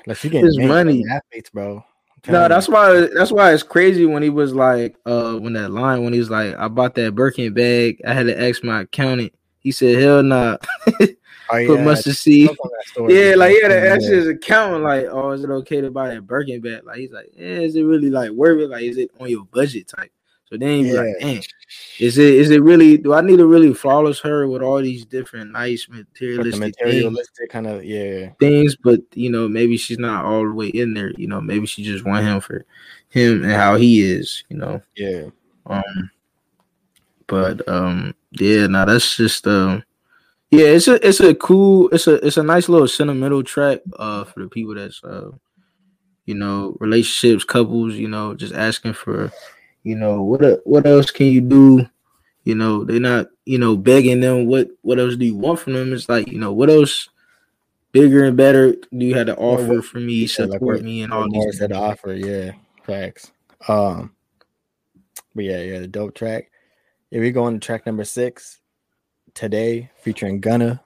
like you getting money athletes, bro. No, that's why that's why it's crazy when he was like, uh, when that line when he was like, I bought that Birkin bag. I had to ask my accountant. He said, Hell nah. oh, yeah. Put mustard seed. Yeah, like he had to ask his accountant, like, oh, is it okay to buy that Birkin bag? Like he's like, yeah, is it really like worth it? Like, is it on your budget type? So then you yeah. like, man, is it is it really? Do I need to really flawless her with all these different nice materialistic, materialistic kind of yeah things? But you know, maybe she's not all the way in there. You know, maybe she just want him for him and how he is. You know, yeah. Um, but um, yeah, now that's just um. Yeah, it's a it's a cool it's a it's a nice little sentimental track uh for the people that's uh you know relationships couples you know just asking for you know what? What else can you do? You know they're not. You know begging them. What What else do you want from them? It's like you know what else bigger and better do you have to offer for me, support like me, and all these. To offer, yeah, facts. Um, but yeah, yeah, the dope track. Yeah, we go on to track number six today, featuring Gunna,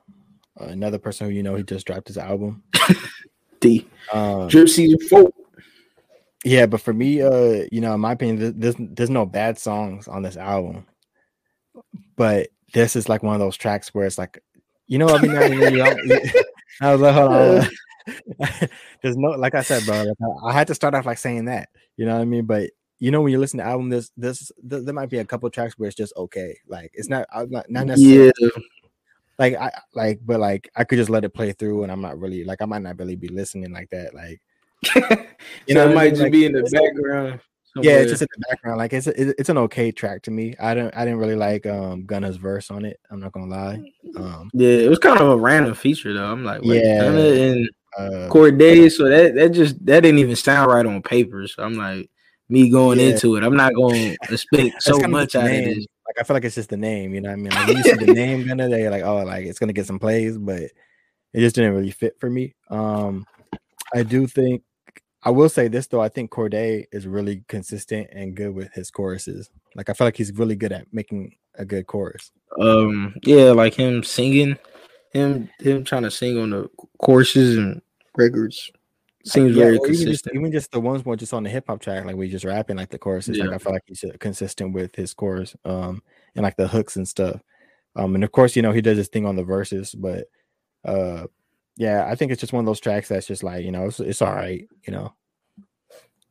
uh, another person who you know he just dropped his album. D. Um, Drip season four. Yeah, but for me, uh, you know, in my opinion, there's there's no bad songs on this album, but this is like one of those tracks where it's like, you know, I mean, I, mean, I was like, hold on. There's no, like I said, bro. Like I, I, had to start off like saying that, you know what I mean? But you know, when you listen to album, this, this, th- there might be a couple tracks where it's just okay. Like it's not, not, not necessarily. Yeah. Like I like, but like I could just let it play through, and I'm not really like I might not really be listening like that. Like you know, it might just like, be in the background. Somewhere. Yeah, it's just in the background. Like it's a, it's an okay track to me. I don't I didn't really like um Gunna's verse on it. I'm not gonna lie. Um, yeah, it was kind of a random feature though. I'm like, yeah, Gunna and uh, Cordae. So that that just that didn't even sound right on paper. So I'm like, me going yeah. into it, I'm not going to expect so much out name. of this. Like I feel like it's just the name. You know what I mean? Like you see the name Gunna, they're like, oh, like it's gonna get some plays, but it just didn't really fit for me. Um, I do think I will say this though, I think Cordae is really consistent and good with his choruses. Like I feel like he's really good at making a good chorus. Um, yeah, like him singing, him him trying to sing on the choruses and records seems yeah, very consistent. Even just, even just, the ones more just on the hip hop track, like we just rapping like the choruses. Yeah. Like I feel like he's consistent with his chorus, um, and like the hooks and stuff. Um, and of course, you know he does his thing on the verses, but uh, yeah, I think it's just one of those tracks that's just like you know it's, it's all right, you know,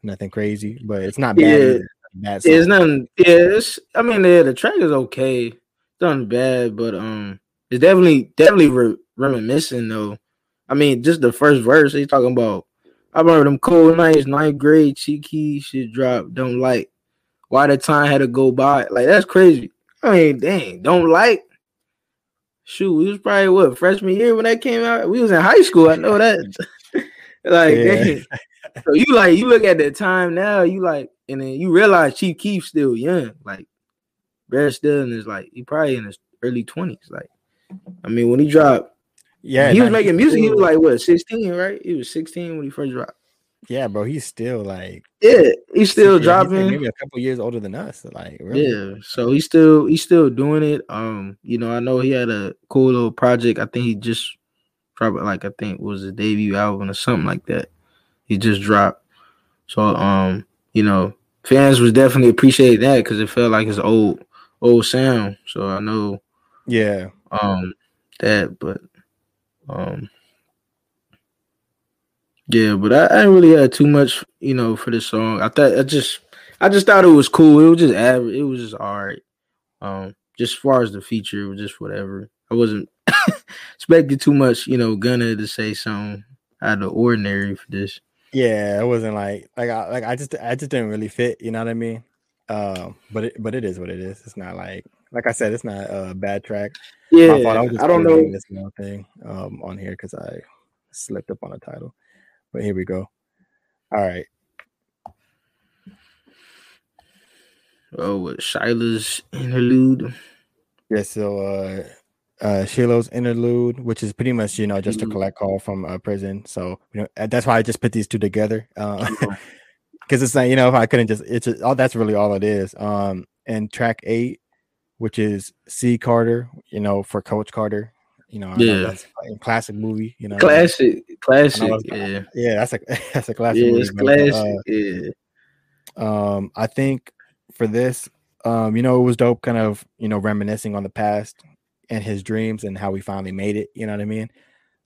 nothing crazy, but it's not bad. Yeah, bad it's nothing. Yeah, it's, I mean, yeah, the track is okay, it's not bad, but um, it's definitely definitely re- reminiscent though. I mean, just the first verse, he's talking about. I remember them cold nights, ninth grade, Chief Keef drop. Don't like why the time had to go by. Like that's crazy. I mean, dang, don't like shoot, we was probably what freshman year when that came out. We was in high school. I know that. like, yeah. so you like you look at the time now, you like, and then you realize Chief Keef still young. Like, Brad still his like he probably in his early twenties. Like, I mean, when he dropped, yeah, he was making music. He was like what sixteen, right? He was sixteen when he first dropped. Yeah, bro, he's still like yeah, he's still yeah, dropping. He's maybe a couple years older than us. Like really. yeah, so he's still he's still doing it. Um, you know, I know he had a cool little project. I think he just probably like I think was his debut album or something like that. He just dropped. So um, you know, fans was definitely appreciate that because it felt like his old old sound. So I know, yeah, um, that, but um yeah, but I, I didn't really had too much, you know, for this song. I thought I just I just thought it was cool. It was just average. It was just all right. Um, just as far as the feature, it was just whatever. I wasn't expecting too much, you know, Gunna to say something out of the ordinary for this. Yeah, it wasn't like like I like I just I just didn't really fit. You know what I mean? Um, but it but it is what it is. It's not like like I said, it's not a bad track. Yeah, I, I don't know this thing um on here because I slipped up on the title. But here we go. All right. Oh, with Shiloh's interlude? Yeah, so uh uh Shiloh's interlude, which is pretty much, you know, just a mm-hmm. collect call from a prison. So you know that's why I just put these two together. Uh because it's like, you know, if I couldn't just it's just, oh that's really all it is. Um and track eight, which is C Carter, you know, for Coach Carter. You know, yeah, know that's a classic movie. You know, classic, classic. Was, yeah, yeah, that's a that's a classic. Yeah, movie, it's classic. Uh, yeah. Um, I think for this, um, you know, it was dope, kind of, you know, reminiscing on the past and his dreams and how we finally made it. You know what I mean?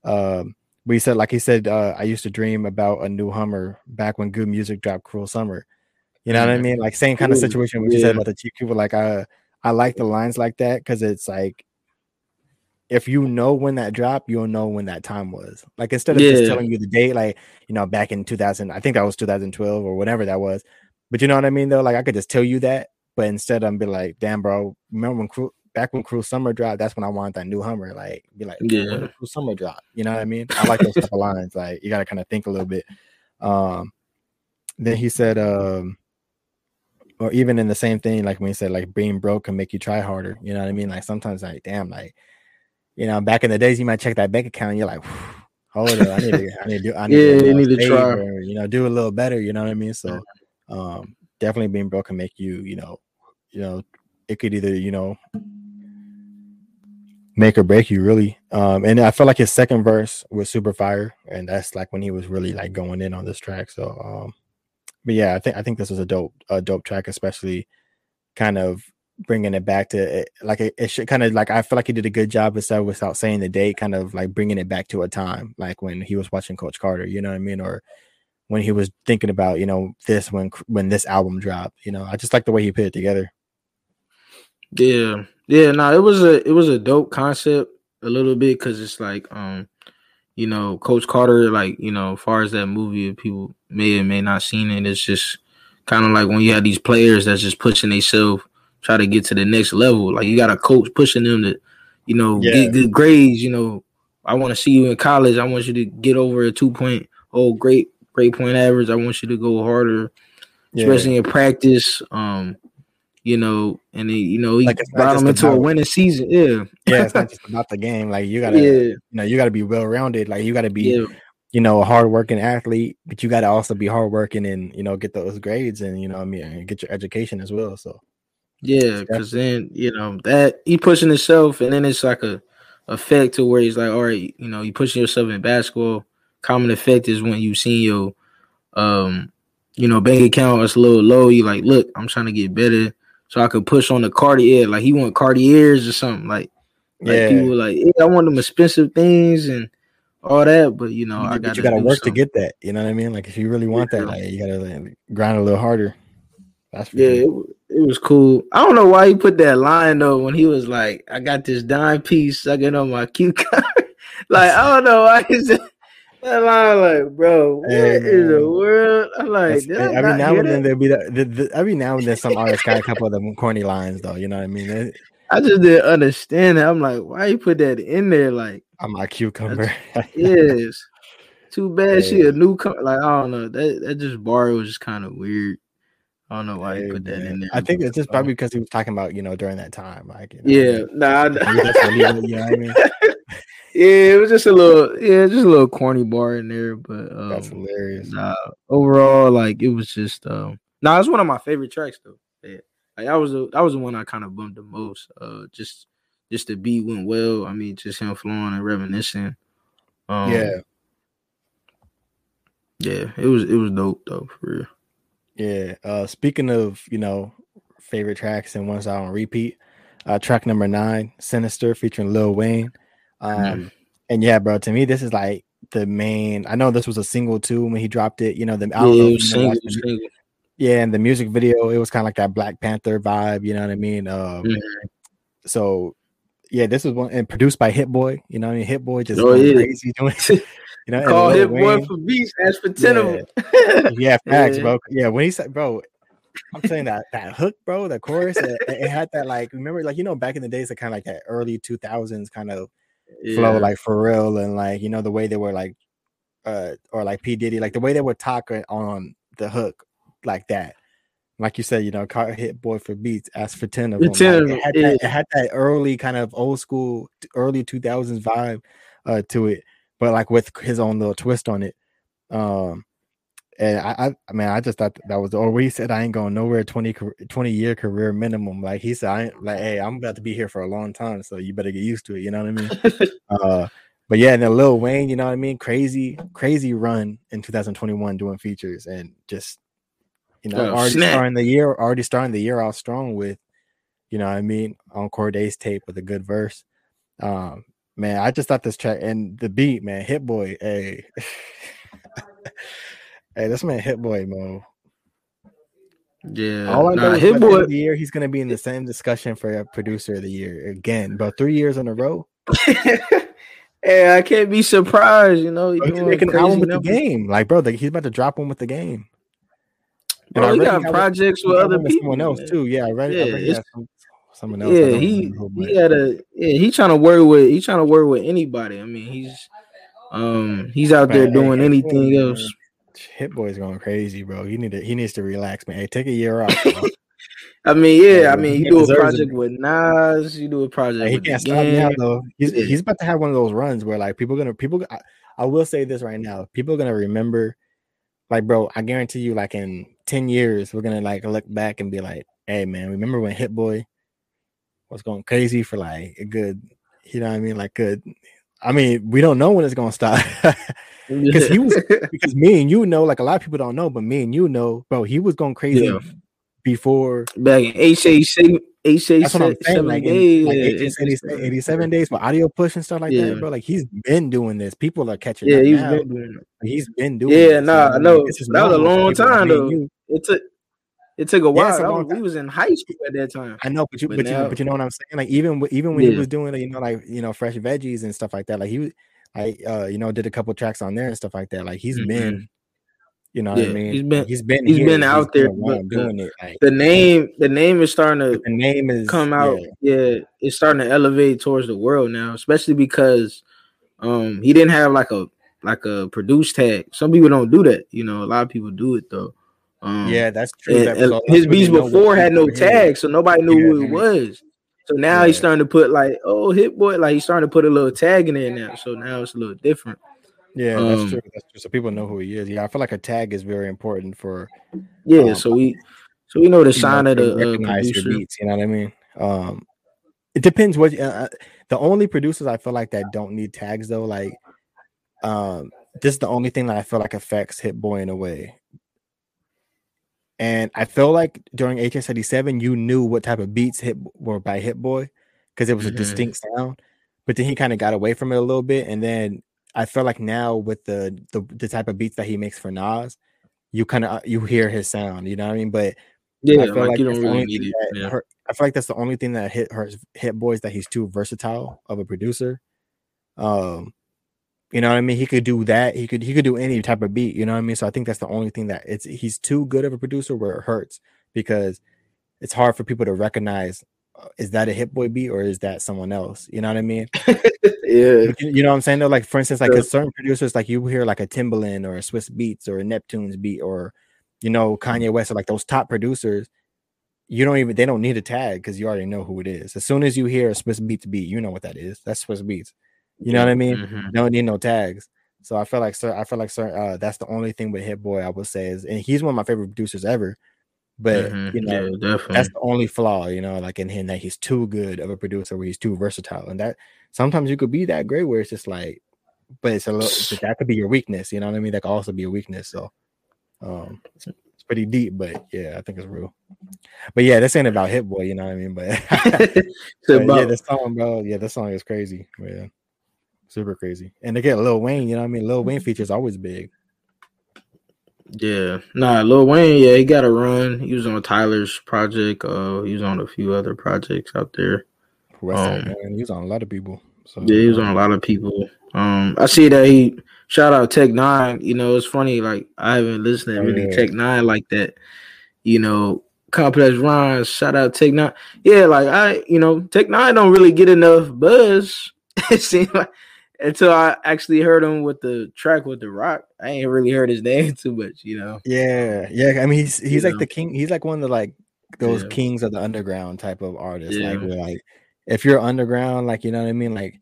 Um, we said, like he said, uh, I used to dream about a new Hummer back when good music dropped Cruel Summer. You know what I mean? Like same kind of situation we yeah. said about the Chief People. Like I, I like the lines like that because it's like if you know when that dropped, you'll know when that time was. Like instead of yeah. just telling you the date, like you know, back in 2000, I think that was 2012 or whatever that was. But you know what I mean, though. Like I could just tell you that, but instead I'm be like, damn, bro, remember when back when Cruel Summer dropped? That's when I wanted that new Hummer. Like, be like, yeah, Cruel Summer drop. You know what I mean? I like those type of lines. Like you got to kind of think a little bit. Um, then he said, um, or even in the same thing, like when he said, like being broke can make you try harder. You know what I mean? Like sometimes, like, damn, like you know, back in the days, you might check that bank account and you're like, hold it, I need to, I need to, do, I need yeah, to, you need to try, or, you know, do a little better. You know what I mean? So, um, definitely being broke can make you, you know, you know, it could either, you know, make or break you really. Um, and I felt like his second verse was super fire, and that's like when he was really like going in on this track. So, um, but yeah, I think I think this was a dope, a dope track, especially kind of bringing it back to like it, it should kind of like I feel like he did a good job of without saying the date, kind of like bringing it back to a time like when he was watching Coach Carter, you know what I mean, or when he was thinking about you know this when when this album dropped. You know, I just like the way he put it together. Yeah, yeah. No, it was a it was a dope concept a little bit because it's like um you know Coach Carter like you know as far as that movie people may or may not seen it it's just kind of like when you have these players that's just pushing themselves try to get to the next level like you got a coach pushing them to you know yeah. get good grades you know I want to see you in college I want you to get over a two point oh great great point average. I want you to go harder, yeah. especially in practice. Um, you know, and he, you know, he like brought him into a winning season. Yeah, yeah, it's not just about the game. Like you gotta, yeah. you know, you gotta be well rounded. Like you gotta be, yeah. you know, a hard working athlete, but you gotta also be hard working and you know get those grades and you know I mean get your education as well. So yeah, because then you know that he pushing himself, and then it's like a effect to where he's like, all right, you know, you pushing yourself in basketball common effect is when you see your um you know bank account is a little low you like look i'm trying to get better so i could push on the cartier like he want cartiers or something like like yeah. people like yeah, i want them expensive things and all that but you know you, i got you gotta work something. to get that you know what i mean like if you really want that like you gotta like, grind a little harder that's yeah it, it, was cool i don't know why he put that line though when he was like i got this dime piece sucking on my card like i don't know why is it that line, like, bro, what hey, in the world? I'm like, every now and then there'll be that. The, the, every now and then some artists got a couple of them corny lines, though. You know what I mean? It, I just didn't understand it. I'm like, why you put that in there? Like, I'm a cucumber. yes. Too bad she a newcomer. Like, I don't know. That that just bar was just kind of weird. I don't know why hey, he put that man. in there. I think it's just probably because he was talking about, you know, during that time. Like, you know, yeah, nah, nah. you know I mean? yeah, it was just a little, yeah, just a little corny bar in there, but um, that's hilarious. Nah, overall, like it was just, um, nah, it's one of my favorite tracks though. Yeah, like, that was the that was the one I kind of bumped the most. Uh, just just the beat went well. I mean, just him flowing and reminiscing. Um, yeah, yeah, it was it was dope though for real. Yeah. Uh, speaking of you know favorite tracks and ones I on repeat, uh, track number nine, "Sinister" featuring Lil Wayne. Um, mm-hmm. and yeah, bro, to me, this is like the main. I know this was a single too when he dropped it. You know, the I yeah, single, single. yeah, and the music video, it was kind of like that Black Panther vibe. You know what I mean? Um, mm-hmm. So yeah, this was one and produced by Hit Boy. You know, I mean, Hit Boy just oh, yeah. crazy doing. You know, call Hit Boy for beats. Ask for ten yeah. of them. yeah, facts, yeah. bro. Yeah, when he said, bro, I'm saying that that hook, bro, the chorus, it, it, had that like remember, like you know, back in the days, it kind of like that early 2000s kind of yeah. flow, like for real, and like you know the way they were like, uh, or like P Diddy, like the way they would talk on the hook, like that. Like you said, you know, car hit boy for beats, ask for ten of them. Like, it, had that, it had that early kind of old school, early 2000s vibe uh, to it, but like with his own little twist on it. Um, and I, I, I mean, I just thought that was, or he said, I ain't going nowhere 20, 20 year career minimum. Like he said, I ain't like, hey, I'm about to be here for a long time, so you better get used to it. You know what I mean? uh, but yeah, and then Lil Wayne, you know what I mean? Crazy, crazy run in 2021 doing features and just, you know, oh, already snap. starting the year, already starting the year off strong with, you know what I mean, on Cordae's tape with a good verse. Um, man, I just thought this track and the beat, man, Hit Boy, hey. Hey, this man Hit Boy Mo. Yeah, all I know nah, Hit Boy. The year he's going to be in the same discussion for a producer of the year again, about three years in a row. hey, I can't be surprised. You know, he's making an album with numbers. the game. Like, bro, he's about to drop one with the game. Bro, he got projects with other people. Someone else man. too. Yeah, I read. Yeah, I read someone else. Yeah, he he had a yeah. He trying to work with. He trying to work with anybody. I mean, he's um he's out there doing anything else. Hit Boy's going crazy, bro. He need to he needs to relax, man. Hey, take a year off. I mean, yeah, I mean, you do a project it. with Nas, you do a project. He can't stop now though. He's, yeah. he's about to have one of those runs where like people gonna people. I, I will say this right now: people are gonna remember, like, bro. I guarantee you, like in ten years, we're gonna like look back and be like, "Hey, man, remember when Hit Boy was going crazy for like a good, you know what I mean? Like good. I mean, we don't know when it's gonna stop." because he was because me and you know, like a lot of people don't know, but me and you know, bro, he was going crazy yeah. before back in HA that's what I'm saying. Like, in, 87, 87 days for Audio Push and stuff like yeah. that, bro. Like he's been doing this. People are catching. Yeah, he's now. been doing it. He's been doing. Yeah, nah, I know. That was a long time though. It took it took a while. Yeah, was, we was in high school at that time. I know, but you, but, but now, you, but you know what I'm saying. Like even even when yeah. he was doing, you know, like you know, fresh veggies and stuff like that. Like he was, I uh, you know, did a couple tracks on there and stuff like that. Like he's mm-hmm. been, you know, yeah, I mean, he's been, he's been, he's here, been out he's there doing it. Like, the name, the name is starting to, the name is come out. Yeah. yeah, it's starting to elevate towards the world now, especially because, um, he didn't have like a like a produce tag. Some people don't do that. You know, a lot of people do it though. Um, yeah, that's true. And, that his beats before had no tag, so nobody knew yeah, who it was. So now yeah. he's starting to put like, oh, Hit Boy, like he's starting to put a little tag in there now. So now it's a little different. Yeah, um, that's true. That's true. So people know who he is. Yeah, I feel like a tag is very important for. Yeah, um, so we, so we know the sign know, of the uh, producer. Beats, you know what I mean? Um, it depends what. Uh, uh, the only producers I feel like that don't need tags though, like, um, this is the only thing that I feel like affects Hit Boy in a way. And I feel like during HS87, you knew what type of beats hit were by Hit Boy because it was mm-hmm. a distinct sound. But then he kind of got away from it a little bit. And then I feel like now with the the, the type of beats that he makes for Nas, you kind of uh, you hear his sound, you know what I mean? But yeah, I feel like, like you don't really need it. Yeah. I feel like that's the only thing that hit hurts Hit Boys that he's too versatile of a producer. Um, you know what I mean? He could do that. He could he could do any type of beat. You know what I mean? So I think that's the only thing that it's he's too good of a producer where it hurts because it's hard for people to recognize uh, is that a hit boy beat or is that someone else? You know what I mean? yeah. You, know what I'm saying? Though, like for instance, like yeah. certain producers, like you hear like a Timbaland or a Swizz Beatz or a Neptune's beat or you know Kanye West or like those top producers. You don't even they don't need a tag because you already know who it is. As soon as you hear a Swizz Beatz beat, you know what that is. That's Swizz Beatz. You know what I mean? Mm-hmm. Don't need no tags. So I feel like sir, I feel like sir, uh, that's the only thing with Hit Boy I would say is, and he's one of my favorite producers ever. But mm-hmm. you know, yeah, that's the only flaw, you know, like in him that he's too good of a producer where he's too versatile, and that sometimes you could be that great where it's just like, but it's a little that could be your weakness, you know what I mean? That could also be a weakness. So, um, it's, it's pretty deep, but yeah, I think it's real. But yeah, this ain't about Hit Boy, you know what I mean? But, but about- yeah, the song, bro, yeah, the song is crazy. Yeah super crazy. And they get Lil Wayne, you know what I mean? Lil Wayne features always big. Yeah, nah, Lil Wayne, yeah, he got a run. He was on Tyler's project. Uh, he was on a few other projects out there. Um, he was on a lot of people. So yeah, he was on a lot of people. Um, I see that he shout out Tech N9ne. You know, it's funny. Like I haven't listened to really yeah. Tech N9ne like that. You know, complex rhymes. Shout out Tech N9ne. Yeah, like I, you know, Tech N9ne don't really get enough buzz. it seems like until I actually heard him with the track with the Rock. I ain't really heard his name too much, you know. Yeah, yeah. I mean, he's he's you like know? the king. He's like one of the like those yeah. kings of the underground type of artists. Yeah. Like, like if you're underground, like you know what I mean. Like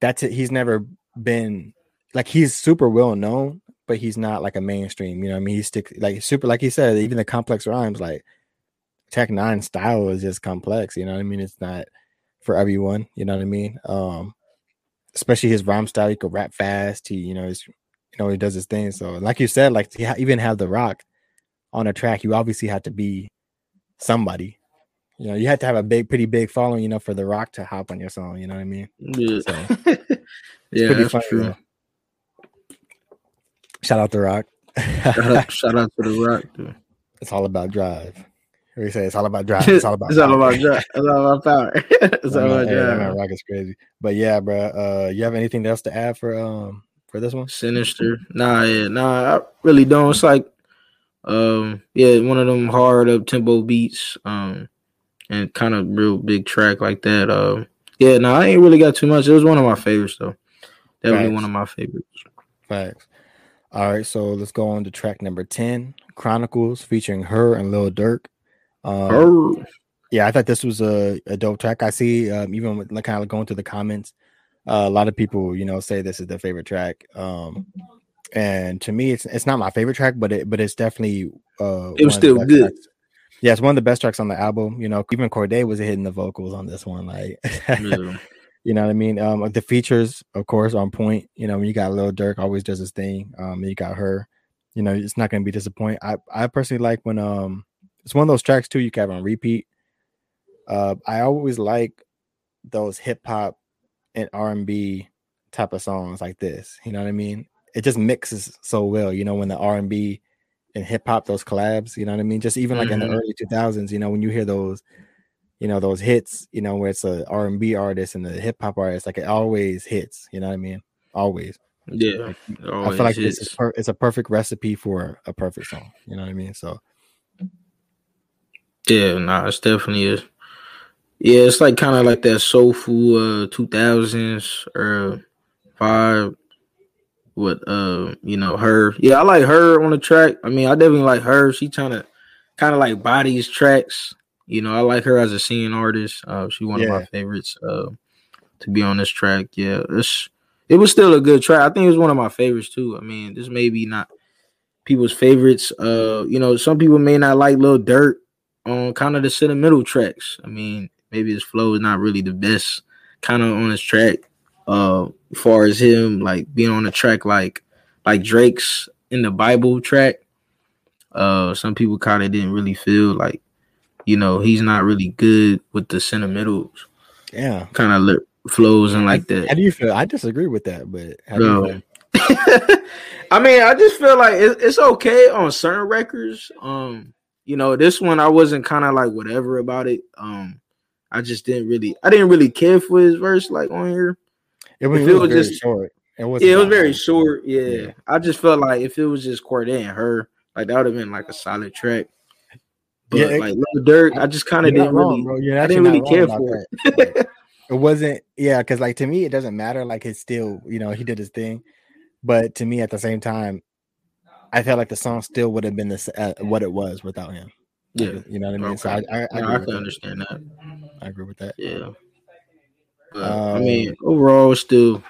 that's it. He's never been like he's super well known, but he's not like a mainstream. You know, what I mean, he's stick like super. Like he said, even the complex rhymes, like Tech N9ne style is just complex. You know what I mean? It's not for everyone. You know what I mean? Um especially his rhyme style. He could rap fast. He, you know, he's, you know, he does his thing. So, like you said, like to even have the Rock on a track, you obviously had to be somebody. You know, you had to have a big, pretty big following, you know, for the Rock to hop on your song. You know what I mean? Yeah, so, yeah, that's funny, true. Though. Shout out the Rock. shout, out, shout out to the Rock. Dude. It's all about drive. We say it's all about drive. It's all about. it's all about drive. It's all about power. it's all about drive. Man, rock is crazy. But yeah, bro. Uh, you have anything else to add for um for this one? Sinister. Nah, yeah, nah. I really don't. It's like, um, yeah, one of them hard up tempo beats. Um, and kind of real big track like that. Um, yeah, no, nah, I ain't really got too much. It was one of my favorites though. Definitely Facts. one of my favorites. Facts. All right, so let's go on to track number 10, Chronicles, featuring H.E.R. and Lil Durk. Um, yeah, I thought this was a, a dope track. I see, um, even with like, kind of going through the comments, uh, a lot of people, you know, say this is their favorite track. Um, and to me, it's it's not my favorite track, but it but it's definitely uh, it was still good. Tracks. Yeah, it's one of the best tracks on the album. You know, even Cordae was hitting the vocals on this one. Like, yeah. you know what I mean? Um, the features, of course, on point. You know, when you got Lil Durk, always does his thing. Um, you got her. You know, it's not going to be disappointed. I I personally like when um it's one of those tracks too you can have on repeat. Uh, I always like those hip hop and R and B type of songs like this. You know what I mean? It just mixes so well. You know when the R and B and hip hop those collabs. You know what I mean? Just even like mm-hmm. in the mm-hmm. early two thousands. You know when you hear those, you know those hits. You know where it's a R and B artist and the hip hop artist. Like it always hits. You know what I mean? Always. Yeah, I feel like per- it's a perfect recipe for a perfect song. You know what I mean? So yeah, nah, it's definitely is. Yeah, it's like kind of like that soulful uh two thousands or vibe with uh you know her. Yeah, I like her on the track. I mean, I definitely like her. She trying to kind of like bodies tracks. You know, I like her as a singing artist. Uh, she's one yeah. of my favorites. Uh, to be on this track, yeah, it's it was still a good track. I think it was one of my favorites too. I mean, this may be not people's favorites. Uh, you know, some people may not like Lil Durk on kind of the sentimental tracks. I mean, maybe his flow is not really the best kind of on his track. Uh, as far as him like being on a track like like Drake's in the Bible track. Uh, some people kind of didn't really feel like, you know, he's not really good with the sentimentals. Yeah, kind of li- flows and like that. How do you feel? I disagree with that, but how no. do you I mean, I just feel like it, it's okay on certain records. Um, you know, this one I wasn't kind of like whatever about it. Um, I just didn't really, I didn't really care for his verse like on here. It was, it was just short. It was yeah, it was very short. Yeah. yeah. I just felt like if it was just Cordae and H.E.R., like that would have been like a solid track. But yeah, it, like Lil Durk, I just kind of didn't wrong, really, I didn't really care for it. it wasn't yeah because like to me it doesn't matter like it's still you know he did his thing but to me at the same time i felt like the song still would have been the uh, what it was without him. Yeah. You know what i mean? Okay. so i i, I, no, I can understand that. i agree with that. Yeah. But, um, i mean overall it's still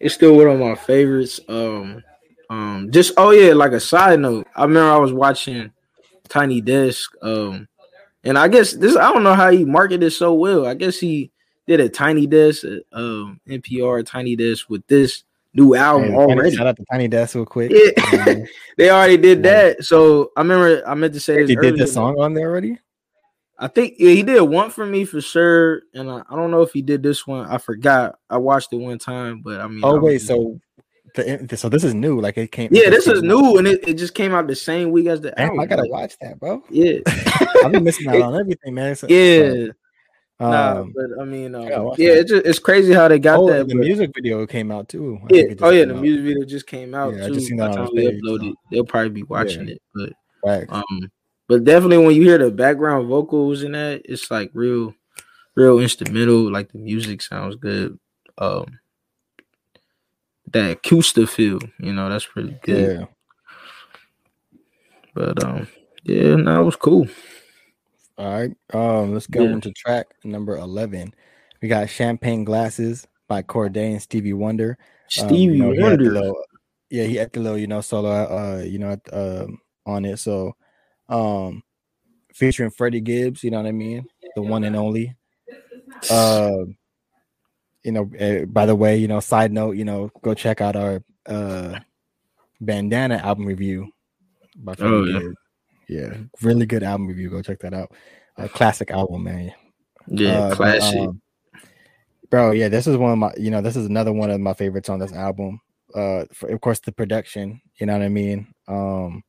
it's still one of my favorites. Um um just oh yeah like a side note i remember i was watching tiny desk um and i guess this i don't know how he marketed so well. I guess he did a tiny desk, um, NPR tiny desk with this new album hey, already. Shout out to Tiny Desk real quick. Yeah. they already did that. So I remember I meant to say this. He did the song on there already. I think yeah, he did one for me for sure, and I, I, don't know if he did this one. I forgot. I watched it one time, but I mean, oh wait, so the, so this is new. Like it came. Yeah, this is new, and it, it just came out the same week as the Damn, album. I gotta watch that, bro. Yeah, I've been missing out on everything, man. So, yeah, nah, but I mean, um, yeah, yeah it's, just, it's crazy how they got oh, that. The but, music video came out too. I yeah. Oh yeah, the out. music video just came out yeah, too. I just seen that on we uploaded, they'll probably be watching yeah. it. But right. um, but definitely when you hear the background vocals in that, it's like real, real instrumental. Like the music sounds good. Um, that acoustic feel, you know, that's pretty good. Yeah. But um, yeah, no, that was cool. All right. Um, let's go yeah. into track number eleven. We got Champagne Glasses by Cordae and Stevie Wonder. Stevie um, you know, Wonder. Little, yeah, he had the little, you know, solo uh, you know, uh, on it. So um featuring Freddie Gibbs, you know what I mean? The one and only. Uh you know, uh, by the way, you know, side note, you know, go check out our uh bandana album review by Freddie oh. Gibbs. Yeah, really good album review. Go check that out. A classic album, man. Yeah, uh, classic. Um, bro, yeah, this is one of my, you know, this is another one of my favorites on this album. Uh, for, of course, the production, you know what I mean, um,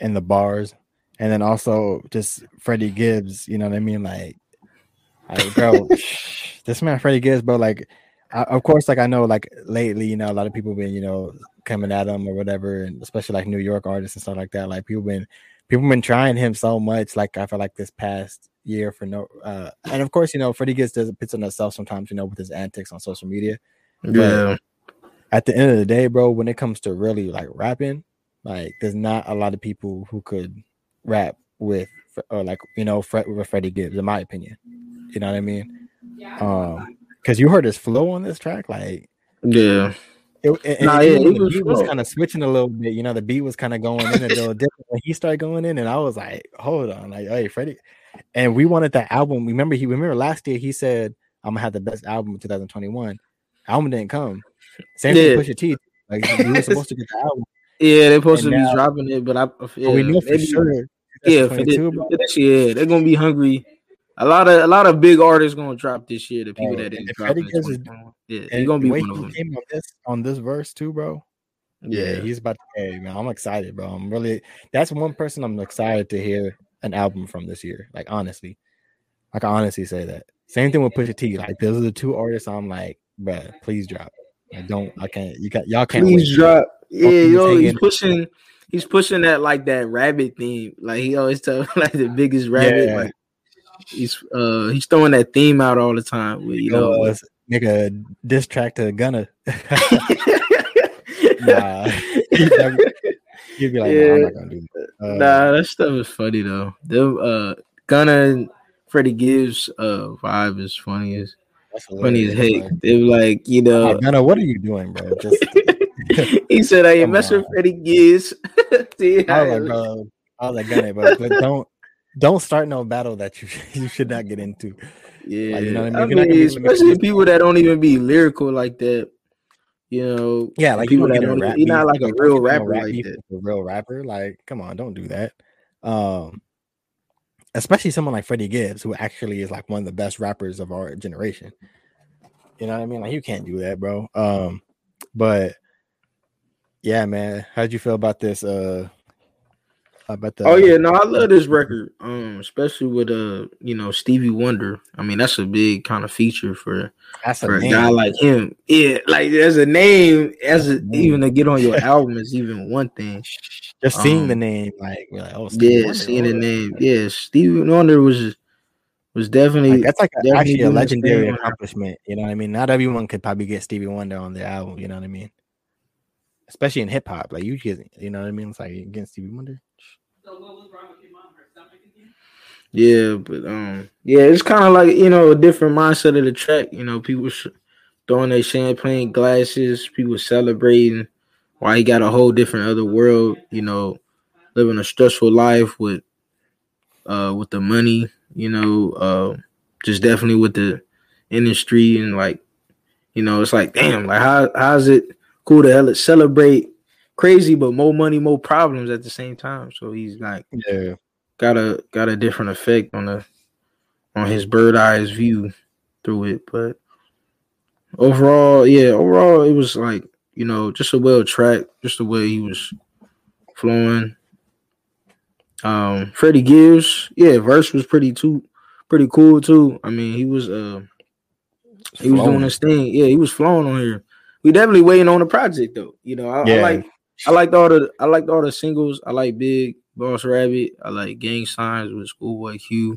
and the bars, and then also just Freddie Gibbs, you know what I mean, like, like bro, this man Freddie Gibbs, bro, like, I, of course, like I know, like lately, you know, a lot of people been, you know, coming at him or whatever, and especially like New York artists and stuff like that. Like people been people been trying him so much. Like I feel like this past year for no, uh, and of course you know Freddie Gibbs does pits on himself sometimes. You know with his antics on social media. Yeah. But at the end of the day, bro, when it comes to really like rapping, like there's not a lot of people who could rap with or like you know Fred with Freddie Gibbs, in my opinion. You know what I mean? Um, because you heard his flow on this track, like yeah. It, nah, yeah, the was was kind of switching a little bit. You know, the beat was kind of going in a little different when he started going in, and I was like, "Hold on, like, hey, Freddie." And we wanted that album. Remember, he remember last year he said, "I'm gonna have the best album in 2021." Album didn't come. Same yeah. thing, Pusha T. Like we were supposed to get the album. Yeah, they're supposed and to now, be dropping it, but I yeah, we know for maybe. sure Yeah, for this, for this year, they're gonna be hungry. A lot of a lot of big artists gonna drop this year. The people that didn't drop. Is, yeah, he's gonna be one of them. On this on this verse too, bro. Yeah, yeah he's about to. Hey, man, I'm excited, bro. I'm really. That's one person I'm excited to hear an album from this year. Like honestly, I can honestly say that. Same thing with Pusha T. Like those are the two artists I'm like, bro, please drop. I don't. I can't. You got y'all can't. Please drop. Yeah, yo, he's pushing. He's pushing that like that rabbit theme. Like he always tell like the biggest rabbit. Yeah. Like he's uh he's throwing that theme out all the time. With, you know, uh, nigga diss track to Gunna. nah, he'd be like, yeah. nah, I'm not gonna do that. Uh, nah, that stuff is funny though. The uh Gunna and Freddie Gibbs uh vibe is funny as funny as heck. They were like, you know, oh, Gunna, what are you doing, bro? Just he said, I ain't messing with Freddie Gibbs. See, I was like, bro, I was like, Gunna, but, but don't don't start no battle that you you should not get into. Yeah, like, you know what I mean, I mean especially people that don't even be lyrical like that. You know, yeah, like people that don't. He's not like a real rapper rap like that. A real rapper, like, come on, don't do that. Um, especially someone like Freddie Gibbs, who actually is like one of the best rappers of our generation. You know what I mean? Like, you can't do that, bro. Um, but yeah, man, how'd you feel about this? Uh, the, oh yeah, no, I love this record. Um, especially with uh, you know, Stevie Wonder. I mean, that's a big kind of feature for that's for a, a guy like him. Yeah, like as a name, as a, even to get on your album is even one thing. Just seeing um, the name, like, like oh, Stevie yeah, Wonder, seeing the name, yeah, Stevie Wonder was was definitely like, that's like a, actually a legendary accomplishment. You know what I mean? Not everyone could probably get Stevie Wonder on the album. You know what I mean? Especially in hip hop, like you get, you know what I mean? It's like against Stevie Wonder. Yeah, but um, yeah, it's kind of like you know a different mindset of the track. You know, people throwing their champagne glasses, people celebrating. Why he got a whole different other world. You know, living a stressful life with uh with the money. You know, uh, just definitely with the industry and like, you know, it's like damn, like how how's it cool to hell celebrate crazy, but more money, more problems at the same time. So he's like, yeah, got a got a different effect on the on his bird eyes view through it. But overall, yeah, overall it was like you know just a well track, just the way he was flowing. Um, Freddie Gibbs, yeah, verse was pretty too pretty cool too. I mean, he was uh he was doing his thing. Yeah, he was flowing on here. We definitely waiting on the project though. You know, I, yeah. I like I liked all the I liked all the singles. I like Big Boss Rabbit. I like Gang Signs with Schoolboy Q.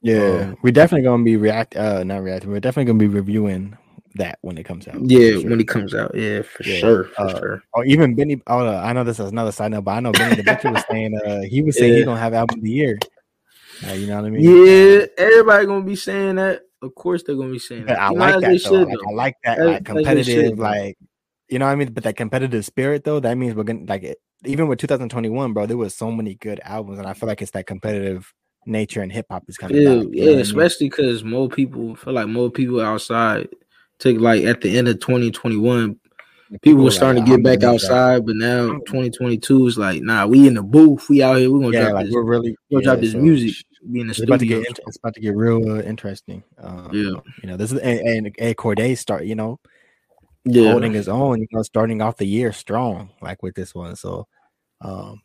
Yeah, um, we're definitely gonna be react uh not reacting. We're definitely gonna be reviewing that when it comes out. Yeah, sure. when it comes out. Yeah, for yeah. sure. For uh, sure. Or even Benny. Oh, uh, I know this is another side note, but I know Benny the Butcher was saying uh he was saying yeah. he's gonna have album of the year. Uh, you know what I mean? Yeah, everybody gonna be saying that. Of course, they're gonna be saying that. I like that. Should, like, I like that. Like competitive, like you know what I mean? But that competitive spirit though, that means we're gonna like it, even with 2021, bro, there was so many good albums, and I feel like it's that competitive nature in hip hop is coming. Yeah, yeah, especially because more people feel like more people outside took like at the end of 2021. People, were starting like, to get back outside, but now 2022 is like, nah, we in the booth, we out here, we're gonna yeah, drop like this, we're really we're yeah, drop this so music. Be in the it's studio. About to get, it's about to get real uh, interesting. Um, yeah, you know, this is and, and, and Cordae start, you know, yeah. holding his own, you know, starting off the year strong, like with this one. So, um,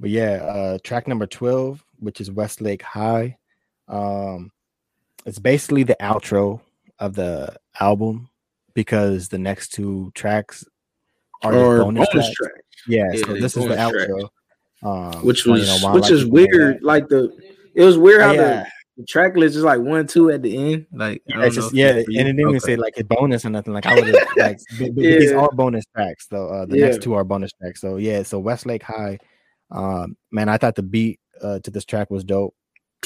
but yeah, uh, track number 12, which is Westlake High. Um, it's basically the outro of the album because the next two tracks are bonus, bonus tracks. tracks. Yeah, yeah so this is the outro. Um, which was you know, which is weird. Like the it was weird how yeah. the the track list is like one, two at the end. Like yeah, just yeah, and it didn't even say like a bonus or nothing. Like I would have like yeah. these are bonus tracks. So uh, the yeah. next two are bonus tracks. So yeah, so Westlake High, um, man, I thought the beat uh, to this track was dope.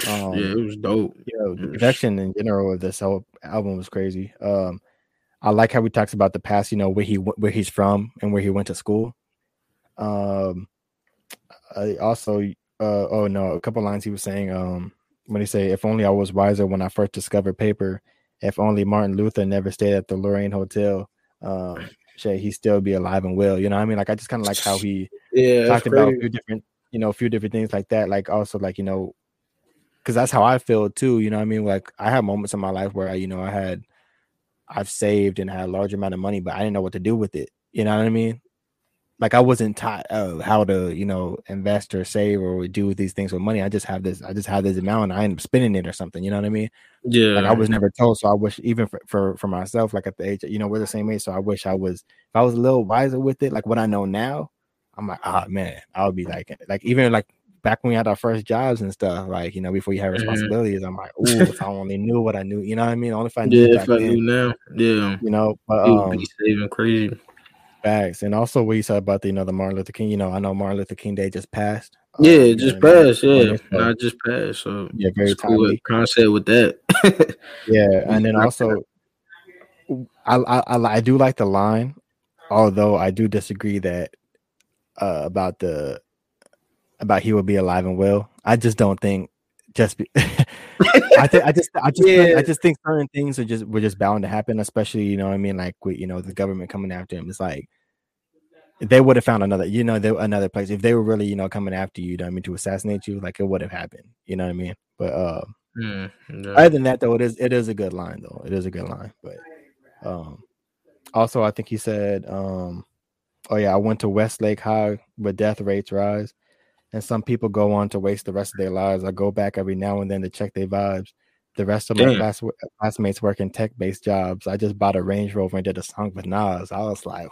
Um, yeah, it was dope. You know, the production in general of this whole album was crazy. Um, I like how he talks about the past. You know where he where he's from and where he went to school. Um, I also uh oh no, a couple lines he was saying um when he say, "If only I was wiser when I first discovered paper. If only Martin Luther never stayed at the Lorraine Hotel, um, Shay, he'd still be alive and well." You know, what I mean, like I just kind of like how he yeah talked about a few different you know, a few different things like that. Like also like, you know, because that's how I feel too. You know what I mean? Like I have moments in my life where I, you know, I had I've saved and had a large amount of money, but I didn't know what to do with it. You know what I mean? Like I wasn't taught uh, how to, you know, invest or save or do these things with money. I just have this, I just have this amount and I end up spending it or something. You know what I mean? Yeah. Like I was never told. So I wish even for, for, for myself, like at the age, you know, we're the same age. So I wish I was, if I was a little wiser with it, like what I know now, I'm like, ah, oh, man, I would be like, like even like back when we had our first jobs and stuff, like you know, before you had mm-hmm. responsibilities, mm-hmm. I'm like, oh, if I only knew what I knew, you know what I mean? Only if I knew. Yeah, if I knew now, yeah, you know, but it would be um, saving crazy. Facts, and also what you said about the you know the Martin Luther King. You know, I know Martin Luther King Day just passed. Yeah, um, just passed. Yeah, not just passed. So yeah, very cool concept with that. yeah, and then also, I, I I do like the line, although I do disagree that uh, about the about he will be alive and well. I just don't think just be, I think I just I just yeah. I just think certain things are just were just bound to happen, especially you know what I mean, like with you know the government coming after him. It's like they would have found another, you know, they, another place if they were really, you know, coming after you. you know I mean, to assassinate you, like it would have happened. You know what I mean? But uh, mm, other than that, though, it is it is a good line, though. It is a good line. But um, also, I think he said, um, "Oh yeah, I went to Westlake High, but death rates rise." And some people go on to waste the rest of their lives. I go back every now and then to check their vibes. The rest of Damn. my class, classmates work in tech based jobs. I just bought a Range Rover and did a song with Nas. I was like,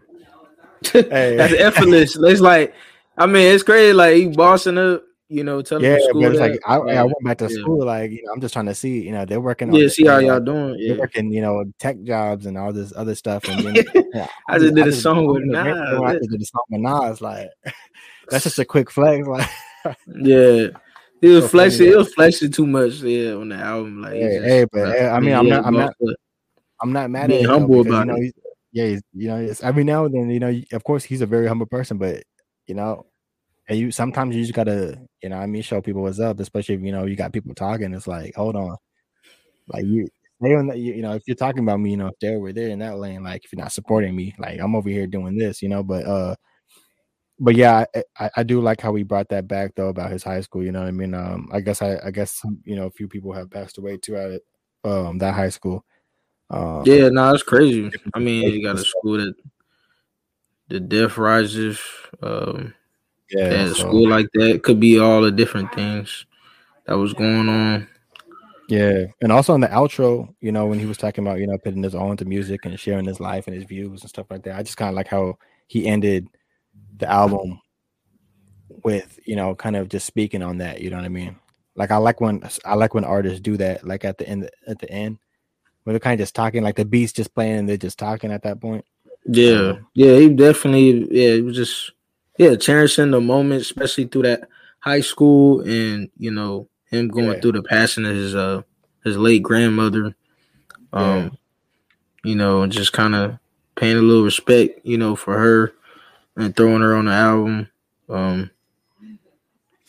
hey. that's effortless. It's like, I mean, it's crazy. Like he bossing up, you know, telling yeah, school but it's like I, I, went back to yeah. school. Like, you know, I'm just trying to see, you know, they're working. Yeah, see how y'all doing. Yeah, they're working, you know, tech jobs and all this other stuff. And then, yeah, I, I, just did I a song with Nas. I did a song with Nas. Like, that's just a quick flex. Like, yeah. He was so flexing. He was flexing too much. Yeah, on the album. Like, hey, just, hey but hey, I mean, I'm not, I'm not, I'm not mad at him. Humble because, about you know, it. Yeah, he's, you know, it's every now and then. You know, of course, he's a very humble person, but you know, and you sometimes you just gotta, you know, I mean, show people what's up, especially if you know you got people talking. It's like, hold on, like you. They don't, you know, if you're talking about me, you know, if they're over there in that lane, like if you're not supporting me, like I'm over here doing this, you know, but uh but yeah, I, I, do like how he brought that back though about his high school. You know what I mean? Um, I guess I, I guess you know a few people have passed away too at um that high school. Um, yeah, no, it's crazy. I mean, you got a school that the death rises. Um, yeah, a so. school like that could be all the different things that was going on. Yeah, and also on the outro, you know, when he was talking about you know putting his all into music and sharing his life and his views and stuff like that, I just kind of like how he ended the album with you know kind of just speaking on that you know what i mean? Like i like when i like when artists do that like at the end at the end. When they're kind of just talking like the beats just playing and they're just talking at that point. Yeah. Um, yeah he definitely yeah he was just yeah cherishing the moment especially through that high school and you know him going yeah. through the passing of his uh his late grandmother. Um yeah. you know just kind of paying a little respect you know for her and throwing her on the album. Um,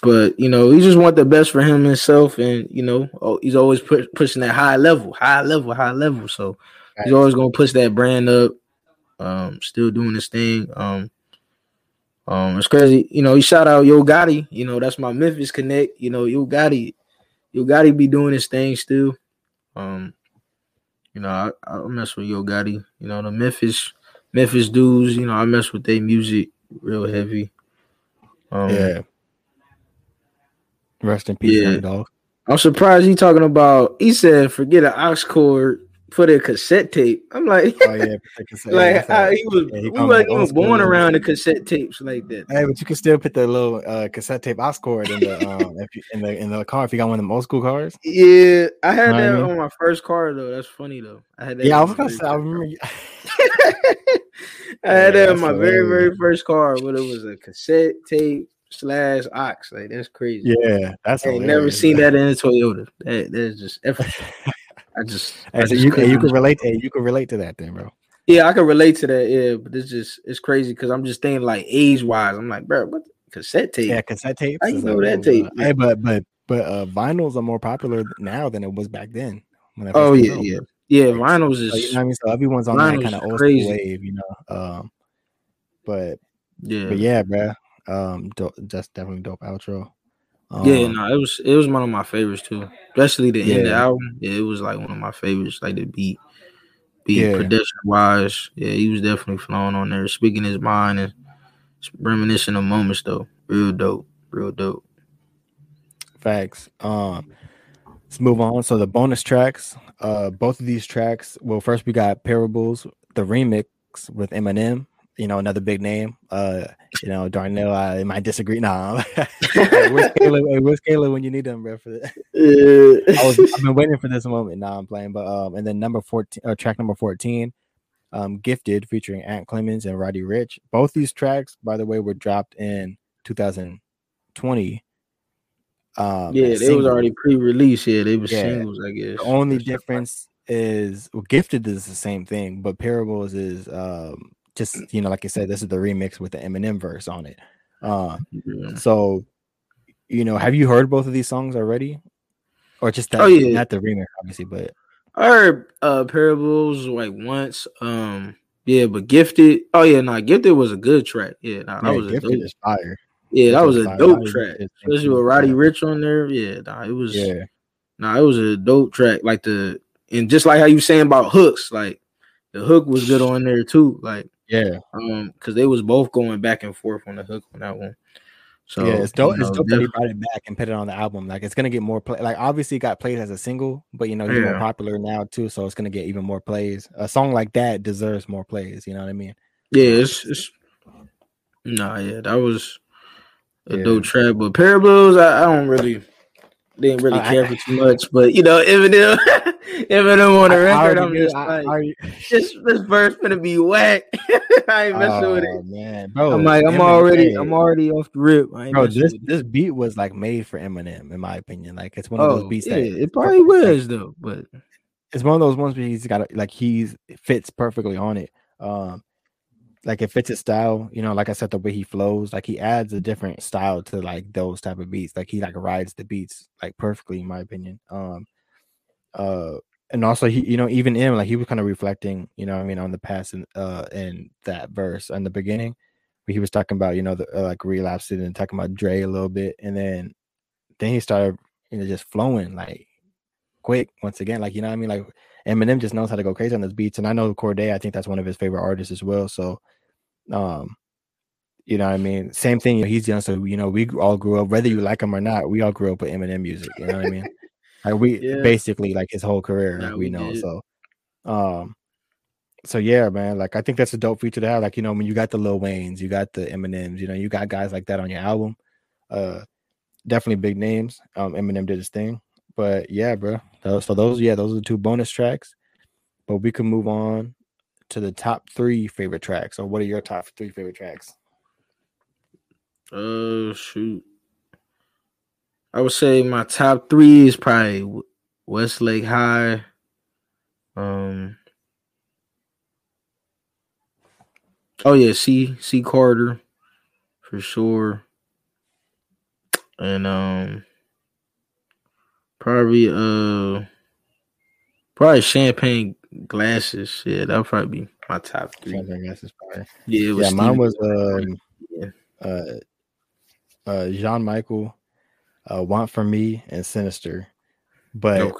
but you know, he just want the best for him himself, and you know, oh, he's always pu- pushing that high level, high level, high level. So he's always gonna push that brand up. Um, still doing his thing. Um, um, it's crazy. You know, he shout out Yo Gotti. You know, that's my Memphis connect. You know, Yo Gotti, Yo Gotti be doing his thing still. Um, you know, I, I mess with Yo Gotti. You know, the Memphis Memphis dudes, you know, I mess with their music real heavy. Um, yeah. Rest in peace, yeah. dog. I'm surprised he talking about. He said, "Forget an aux cord for the cassette tape." I'm like, oh yeah, like I, he was, yeah, he we even born around the cassette tapes like that. Hey, but you can still put the little uh, cassette tape aux cord in the um, you, in the in the car if you got one of the old school cars. Yeah, I had you know that I mean? on my first car though. That's funny though. I had that. Yeah, I was gonna say. I remember. I had yeah, that in my very, very first car, but it was a cassette tape slash aux. Like that's crazy. Yeah, that's. I never seen that in a Toyota. That that's just. I just. I just you, you can relate. Hey, you can relate to that, then, bro. Yeah, I can relate to that. Yeah, but it's just it's crazy because I'm just thinking like age wise. I'm like, bro, what cassette tape? Yeah, cassette tape. I know that tape. Hey, but but but uh, vinyls are more popular now than it was back then. oh yeah, yeah. Yeah, vinyls is. So, you know I mean, so everyone's on that kind of old school wave, you know. Um, but yeah, but yeah, bro. Um, dope, that's definitely dope outro. Um, yeah, no, it was it was one of my favorites too, especially the yeah. end of the album. Yeah, it was like one of my favorites. Like the beat, beat yeah. production wise. Yeah, he was definitely flowing on there, speaking his mind and reminiscing of moments though. Real dope, real dope. Facts. Um, let's move on. So the bonus tracks, uh, both of these tracks. Well, first we got Parables, the remix with Eminem you know, another big name. Uh, you know, Darnell, I might disagree. Nah, where's Caleb? Where's Caleb when you need him, bro? For that, I was, I've been waiting for this moment. Now I'm playing, but um, and then number fourteen, or track number fourteen, um, "Gifted" featuring Ant Clemons and Roddy Ricch. Both these tracks, by the way, were dropped in 2020. Um, yeah, they singles. was already pre-released. Yeah, they were yeah. singles. I guess the only difference is well, "Gifted" is the same thing, but "Parables" is um just you know, like I said, this is the remix with the Eminem verse on it. Uh, yeah. so you know, have you heard both of these songs already, or just that? Oh, yeah. not the remix, obviously, but I heard uh Parables like once. Um, yeah, but Gifted. Oh yeah, no, nah, Gifted was a good track. Yeah, nah, that yeah, was Gifted a dope. fire. Yeah, that was a fire. dope track, especially with Roddy Ricch on there. Yeah, nah, it was. Yeah, nah, it was a dope track. Like the and just like how you saying about hooks, like the hook was good on there too. Like yeah. Um, because they was both going back and forth on the hook on that one. So yeah, it's dope. You know, it's dope that he brought it back and put it on the album. Like it's gonna get more play. Like obviously, it got played as a single, but you know he's yeah. more popular now too, so it's gonna get even more plays. A song like that deserves more plays. You know what I mean? Yeah, it's, it's nah, yeah, that was a yeah. dope track. But Parables, I, I don't really didn't really care I, for too much, but you know, Eminem, Eminem on the record, I'm just like, I, this this verse gonna be whack. I ain't messing oh, with it, man, bro. I'm like, I'm Eminem, already, I'm already off the rip. bro, this this beat was like made for Eminem, in my opinion. Like, it's one of oh, those beats yeah, that it probably was though, but it's one of those ones where he's got like he's fits perfectly on it. Um, like it fits his style, you know, like I said, the way he flows, like he adds a different style to like those type of beats. Like he like rides the beats like perfectly, in my opinion. Um uh and also he, you know, even him, like he was kind of reflecting, you know, I mean, on the past and uh in that verse in the beginning, where he was talking about, you know, the uh, like relapsing and talking about Dre a little bit, and then then he started, you know, just flowing like quick once again, like you know, I mean, like Eminem just knows how to go crazy on those beats, and I know Cordae, I think that's one of his favorite artists as well. So um, you know what I mean? Same thing. You know, he's young, so you know we all grew up, whether you like him or not. We all grew up with Eminem music. You know what I mean? Like we yeah. basically like his whole career, yeah, like we, we know. Did. So, um, so yeah, man. Like I think that's a dope feature to have. Like you know, when you got the Lil Waynes, you got the Eminems, you know, you got guys like that on your album. Uh, definitely big names. Um, Eminem did his thing, but yeah, bro. So those, yeah, those are the two bonus tracks. But we can move on to the top three favorite tracks, or what are your top three favorite tracks? Uh, shoot. I would say my top three is probably Westlake High. Um. Oh yeah, C C Carter, for sure. And um, probably uh, probably Champagne glasses. Yeah, that'll probably be my top three. Glasses. Yeah, yeah. Mine was um, yeah. uh, uh, Jean Michael, uh, Want for Me, and Sinister. But okay.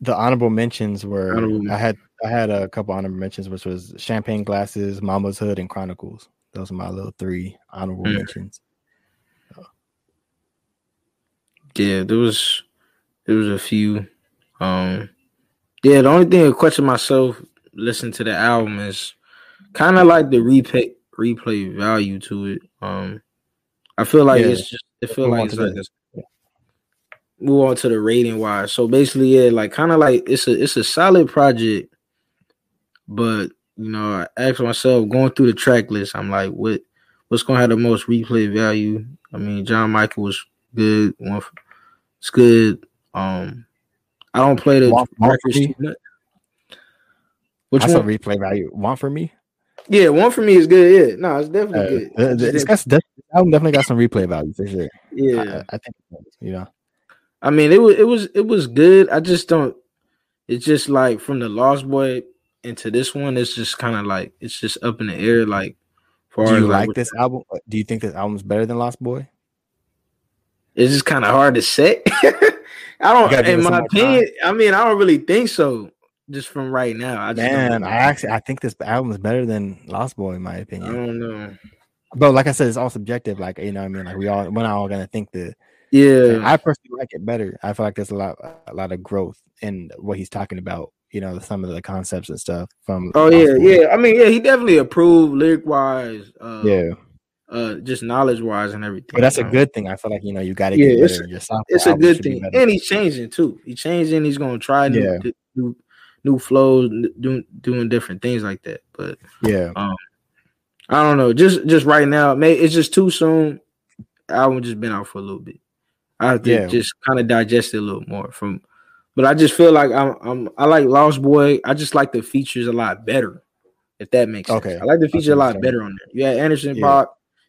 the honorable mentions were honorable. I had I had a couple honorable mentions, which was Champagne Glasses, Mama's Hood, and Chronicles. Those are my little three honorable mm. mentions. So. Yeah, there was there was a few. Um, yeah, the only thing I question myself listening to the album is kind of like the replay replay value to it. Um, I feel like yeah. it's just it feel like it's like move on to the rating wise. So basically, yeah, like kind of like it's a it's a solid project, but you know, I ask myself going through the track list, I'm like, what what's gonna have the most replay value? I mean, John Michael was good. One, it's good. Um, I don't play the want, records. Which That's one? a replay value. One for me? Yeah, one for me is good. Yeah, no, it's definitely uh, good. It's got album definitely got some replay value for sure. Yeah, I, I think you know. I mean, it was it was it was good. I just don't. It's just like from the Lost Boy into this one, it's just kind of like it's just up in the air. Like Do you like, like this album? Do you think this album's better than Lost Boy? It's just kind of hard to say. I don't. In my opinion, time. I mean, I don't really think so. Just from right now, I man, I actually I think this album is better than Lost Boy in my opinion. I don't know, but like I said, it's all subjective. Like you know, I mean, like we all we're not all gonna think the. Yeah, I personally like it better. I feel like there's a lot, a lot of growth in what he's talking about. You know, some of the concepts and stuff from. Oh yeah, yeah. I mean, yeah, he definitely approved lyric wise. Uh, yeah uh just knowledge wise and everything. But that's a good thing. I feel like you know you got to yeah, get better. It's, it's a good thing, and he's changing too. He's changing. He's gonna try new yeah. new, new flows, doing doing different things like that. But yeah, um, I don't know. Just just right now, may it's just too soon. Album just been out for a little bit. I have to yeah. just kind of digest it a little more from. But I just feel like I'm, I'm I like Lost Boy. I just like the features a lot better. If that makes sense. Okay. I like the feature a lot better on there. You had Anderson yeah. Paak,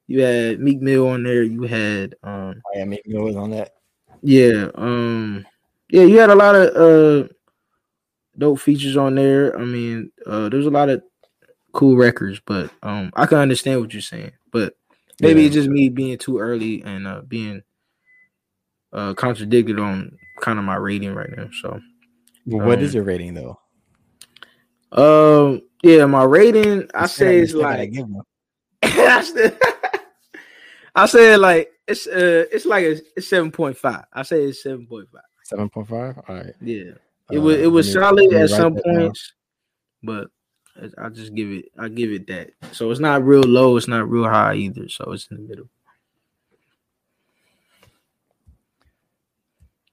you had Meek Mill on there. You had um oh, yeah, Meek Mill was on that. Yeah, um yeah, you had a lot of uh dope features on there. I mean, uh there's a lot of cool records, but um I can understand what you're saying. But maybe yeah. it's just me being too early and uh being uh contradicted on kind of my rating right now. So well, what um, is your rating though? Um yeah, my rating I say it's like I said like it's uh it's like a, it's seven point five. I say it's seven point five. Seven point five. All right. Yeah. It uh, was it was solid at some points, down. but I just give it I give it that. So it's not real low. It's not real high either. So it's in the middle.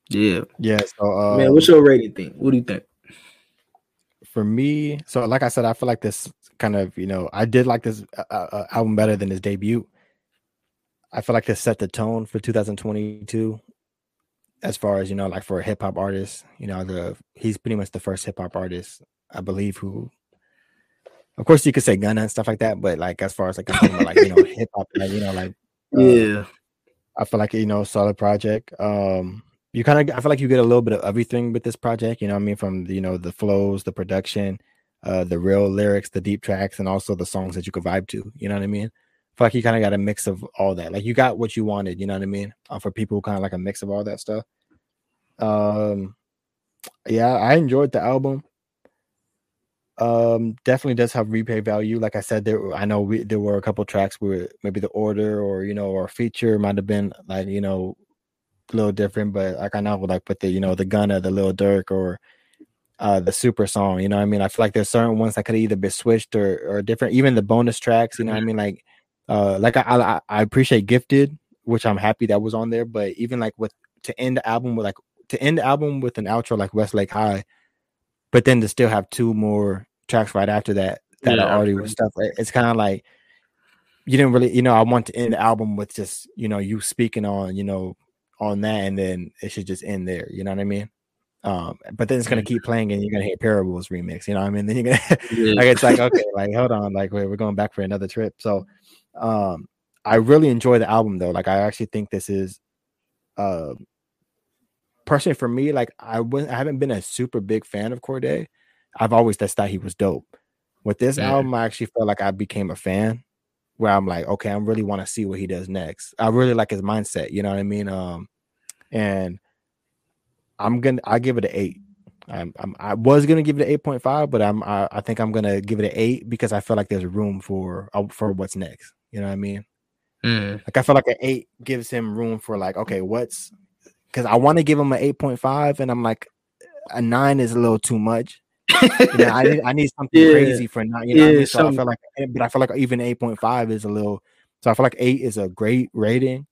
Yeah. Yeah. So uh, man, what's your rating thing? What do you think? For me, so like I said, I feel like this kind of you know I did like this uh, uh, album better than his debut. I feel like this set the tone for 2022 as far as you know, like for a hip hop artist. You know, the he's pretty much the first hip hop artist, I believe, who. Of course, you could say Gunna and stuff like that, but like as far as like about, like you know hip hop, like you know, like uh, yeah, I feel like you know solid project. Um, you kind of I feel like you get a little bit of everything with this project. You know, I mean, from the, you know the flows, the production, uh, the real lyrics, the deep tracks, and also the songs that you could vibe to. You know what I mean? feel like you kind of got a mix of all that. Like you got what you wanted, you know what I mean? Uh, for people who kind of like a mix of all that stuff. Um, yeah, I enjoyed the album. Um, definitely does have replay value. Like I said, there I know we, there were a couple tracks where maybe the order or you know or feature might have been like you know a little different, but like I know would like put the you know the Gunna, the Lil Durk, or uh the super song. You know what I mean? I feel like there's certain ones that could either be switched or or different. Even the bonus tracks. You know what I mm-hmm. mean? Like uh, like I, I, I appreciate Gifted, which I'm happy that was on there. But even like with to end the album with like to end the album with an outro like Westlake High, but then to still have two more tracks right after that that yeah, are already with stuff. It's kind of like you didn't really, you know, I want to end the album with just you know you speaking on you know on that, and then it should just end there. You know what I mean? Um, but then it's gonna keep playing, and you're gonna hear Parables remix. You know what I mean? Then you're gonna yeah. like it's like okay, like hold on, like we're going back for another trip. So um, I really enjoy the album though. Like I actually think this is uh personally for me, like I wasn't I haven't been a super big fan of Cordae. I've always just thought he was dope. With this yeah. album, I actually felt like I became a fan where I'm like, okay, I really want to see what he does next. I really like his mindset, you know what I mean? Um, and I'm gonna I give it an eight. I'm, I'm, i was gonna give it an eight point five, but I'm I, I, think I'm gonna give it an eight because I feel like there's room for uh, for what's next. You know what I mean? Mm. Like I feel like an eight gives him room for like, okay, what's because I want to give him an eight point five, and I'm like, a nine is a little too much. you know, I need I need something yeah. crazy for nine. You know, yeah, I mean? so I feel like, eh, but I feel like even eight point five is a little. So I feel like eight is a great rating.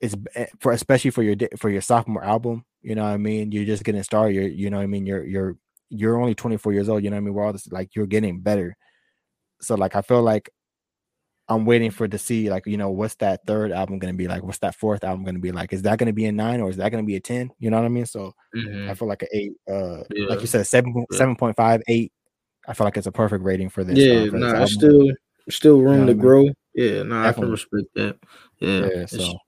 It's eh, for especially for your for your sophomore album. You know what I mean? You're just getting started. You're you know what I mean. You're you're you're only 24 years old. You know what I mean? We're all this like you're getting better. So like I feel like I'm waiting for to see like you know what's that third album going to be like? What's that fourth album going to be like? Is that going to be a nine or is that going to be a ten? You know what I mean? So mm-hmm. I feel like an eight. Uh, yeah. like you said, seven yeah. seven point five eight. I feel like it's a perfect rating for this. Yeah, uh, no, nah, still still room you know to grow. Yeah, no, nah, I can respect that. Yeah, yeah so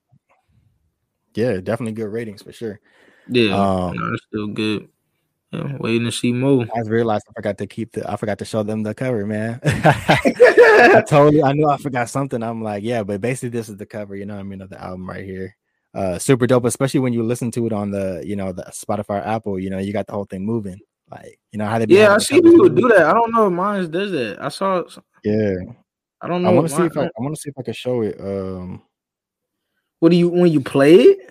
yeah, definitely good ratings for sure. Yeah, um, no, it's still good. Yeah, waiting to see more. I realized I forgot to keep the I forgot to show them the cover, man. I totally I knew I forgot something. I'm like, yeah, but basically this is the cover, you know what I mean, of the album right here. Uh super dope, especially when you listen to it on the you know the Spotify Apple, you know, you got the whole thing moving. Like, you know how they Yeah, I see people do that. I don't know if mine does that. I saw Yeah. I don't know. I want to see if I, I want to see if I can show it. Um what do you when you play it?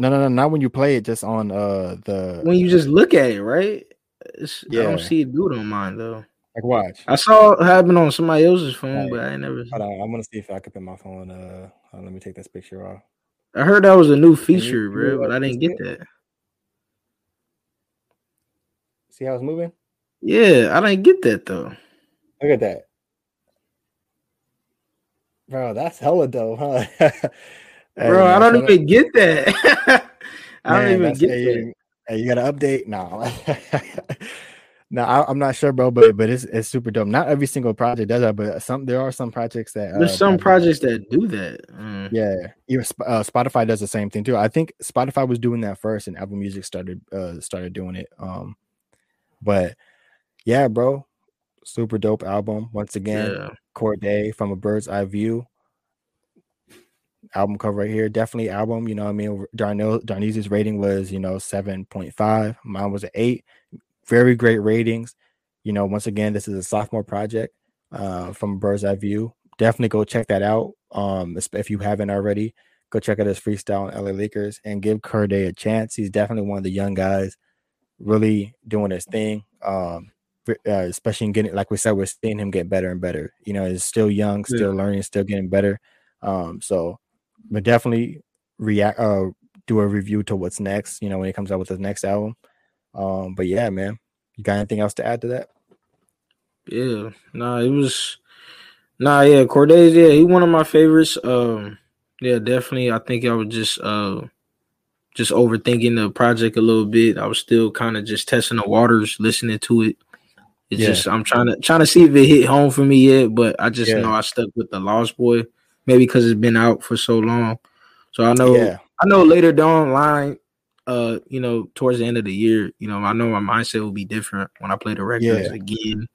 No, no, no, not when you play it, just on uh the when you just look at it, right? It's, yeah. I don't see it do it on mine though. Like watch. I saw it happen on somebody else's phone, right. but I never. Hold on, I'm gonna see if I can put my phone. Uh, on, let me take this picture off. I heard that was a new feature, you, bro, but I didn't get that. See how it's moving? Yeah, I didn't get that though. Look at that, bro. That's hella dope, huh? Bro, I don't even get that. I don't even get that. Hey, you got to update? No. no, I, am not sure, bro, but but it's it's super dope. Not every single project does that, but some there are some projects that there's uh, some projects that do that. Mm. Yeah, even uh, Spotify does the same thing too. I think Spotify was doing that first, and Apple Music started uh started doing it. Um, but yeah, bro, super dope album once again. Yeah. Cordae from a bird's eye view album cover right here. Definitely album. You know, I mean, Darnell Darnese's rating was you know seven point five. Mine was an eight. Very great ratings. You know, once again, this is a sophomore project uh, from Bird's Eye View. Definitely go check that out. Um, if you haven't already, go check out his freestyle on LA Leakers and give Cordae a chance. He's definitely one of the young guys, really doing his thing. Um, uh, especially in getting, like we said, we're seeing him get better and better. You know, he's still young, still yeah. learning, still getting better. Um, so but definitely react uh do a review to what's next, you know, when he comes out with his next album. Um, but yeah, man. You got anything else to add to that? Yeah, nah, it was nah, yeah, Cordae, yeah, he one of my favorites. Um, yeah, definitely. I think I was just uh just overthinking the project a little bit. I was still kind of just testing the waters, listening to it. It's yeah. just I'm trying to trying to see if it hit home for me yet, but I just yeah. know I stuck with the Lost Boy maybe because it's been out for so long. So I know yeah. I know later down the line, uh, you know, towards the end of the year, you know, I know my mindset will be different when I play the records yeah. again.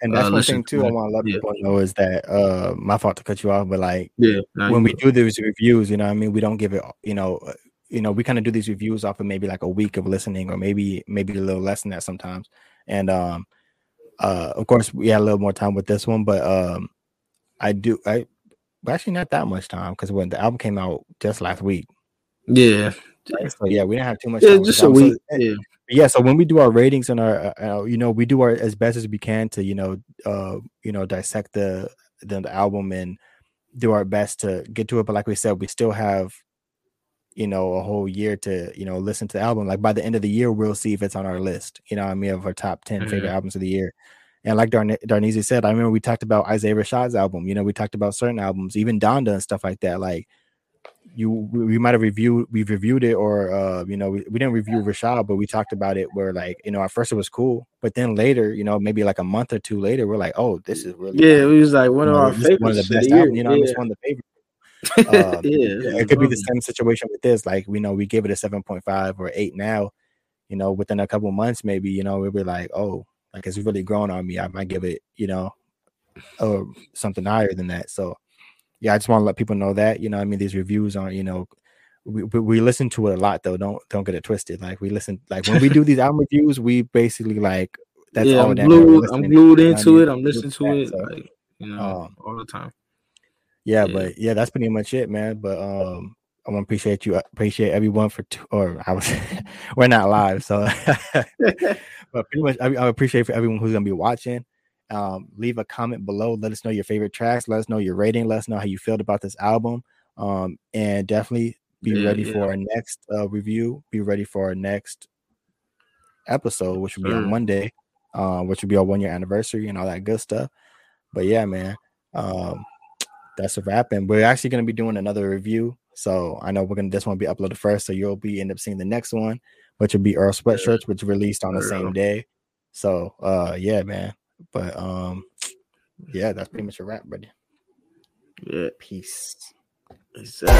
And that's uh, one thing too. I want to let yeah. people know is that uh, my fault to cut you off, but like, yeah, when we do these reviews, you know, I mean, we don't give it, you know, uh, you know, we kind of do these reviews off of maybe like a week of listening, or maybe maybe a little less than that sometimes. And um, uh, of course, we had a little more time with this one, but um, I do I actually not that much time because when the album came out just last week. Yeah. So yeah, we didn't have too much. Yeah, just a week. So, yeah. yeah. So when we do our ratings and our, uh, uh, you know, we do our as best as we can to, you know, uh, you know, dissect the, the the album and do our best to get to it. But like we said, we still have, you know, a whole year to, you know, listen to the album. Like by the end of the year, we'll see if it's on our list. You know, I mean, of our top 10 mm-hmm. favorite albums of the year. And like Darn- Darnese said, I remember we talked about Isaiah Rashad's album. You know, we talked about certain albums, even Donda and stuff like that. Like you, we might have reviewed, we've reviewed it, or uh, you know, we, we didn't review Rashad, but we talked about it. Where like, you know, at first it was cool, but then later, you know, maybe like a month or two later, we're like, oh, this is really yeah. It was like one of our favorites. One of the best albums, you know, yeah. it's one of the favorites. Um, yeah, it could be the same situation with this. Like, we know we give it a seven point five or eight now. You know, within a couple months, maybe you know we'll be like, oh, like it's really grown on me. I might give it, you know, or something higher than that. So yeah, I just want to let people know that, you know, I mean, these reviews aren't, you know, we, we listen to it a lot though. Don't don't get it twisted. Like we listen, like when we do these album reviews, we basically like that's yeah, all I'm glued, I'm glued into it. I'm listening to it, like you know, um, all the time. Yeah, yeah, but yeah, that's pretty much it, man. But um, I want to appreciate you, appreciate everyone for, two, or I was, we're not live, so, but pretty much I, I, appreciate for everyone who's gonna be watching. Um, leave a comment below. Let us know your favorite tracks. Let us know your rating. Let us know how you felt about this album. Um, and definitely be yeah, ready yeah. for our next uh, review. Be ready for our next episode, which will be on Monday, uh, which will be our one year anniversary and all that good stuff. But yeah, man, um, that's a wrap. And we're actually going to be doing another review so I know we're gonna this one be uploaded first, so you'll be end up seeing the next one, which will be Earl Sweatshirts, which released on the same day. So uh yeah, man. But um yeah, that's pretty much a wrap, buddy. Yeah. Peace. Exactly.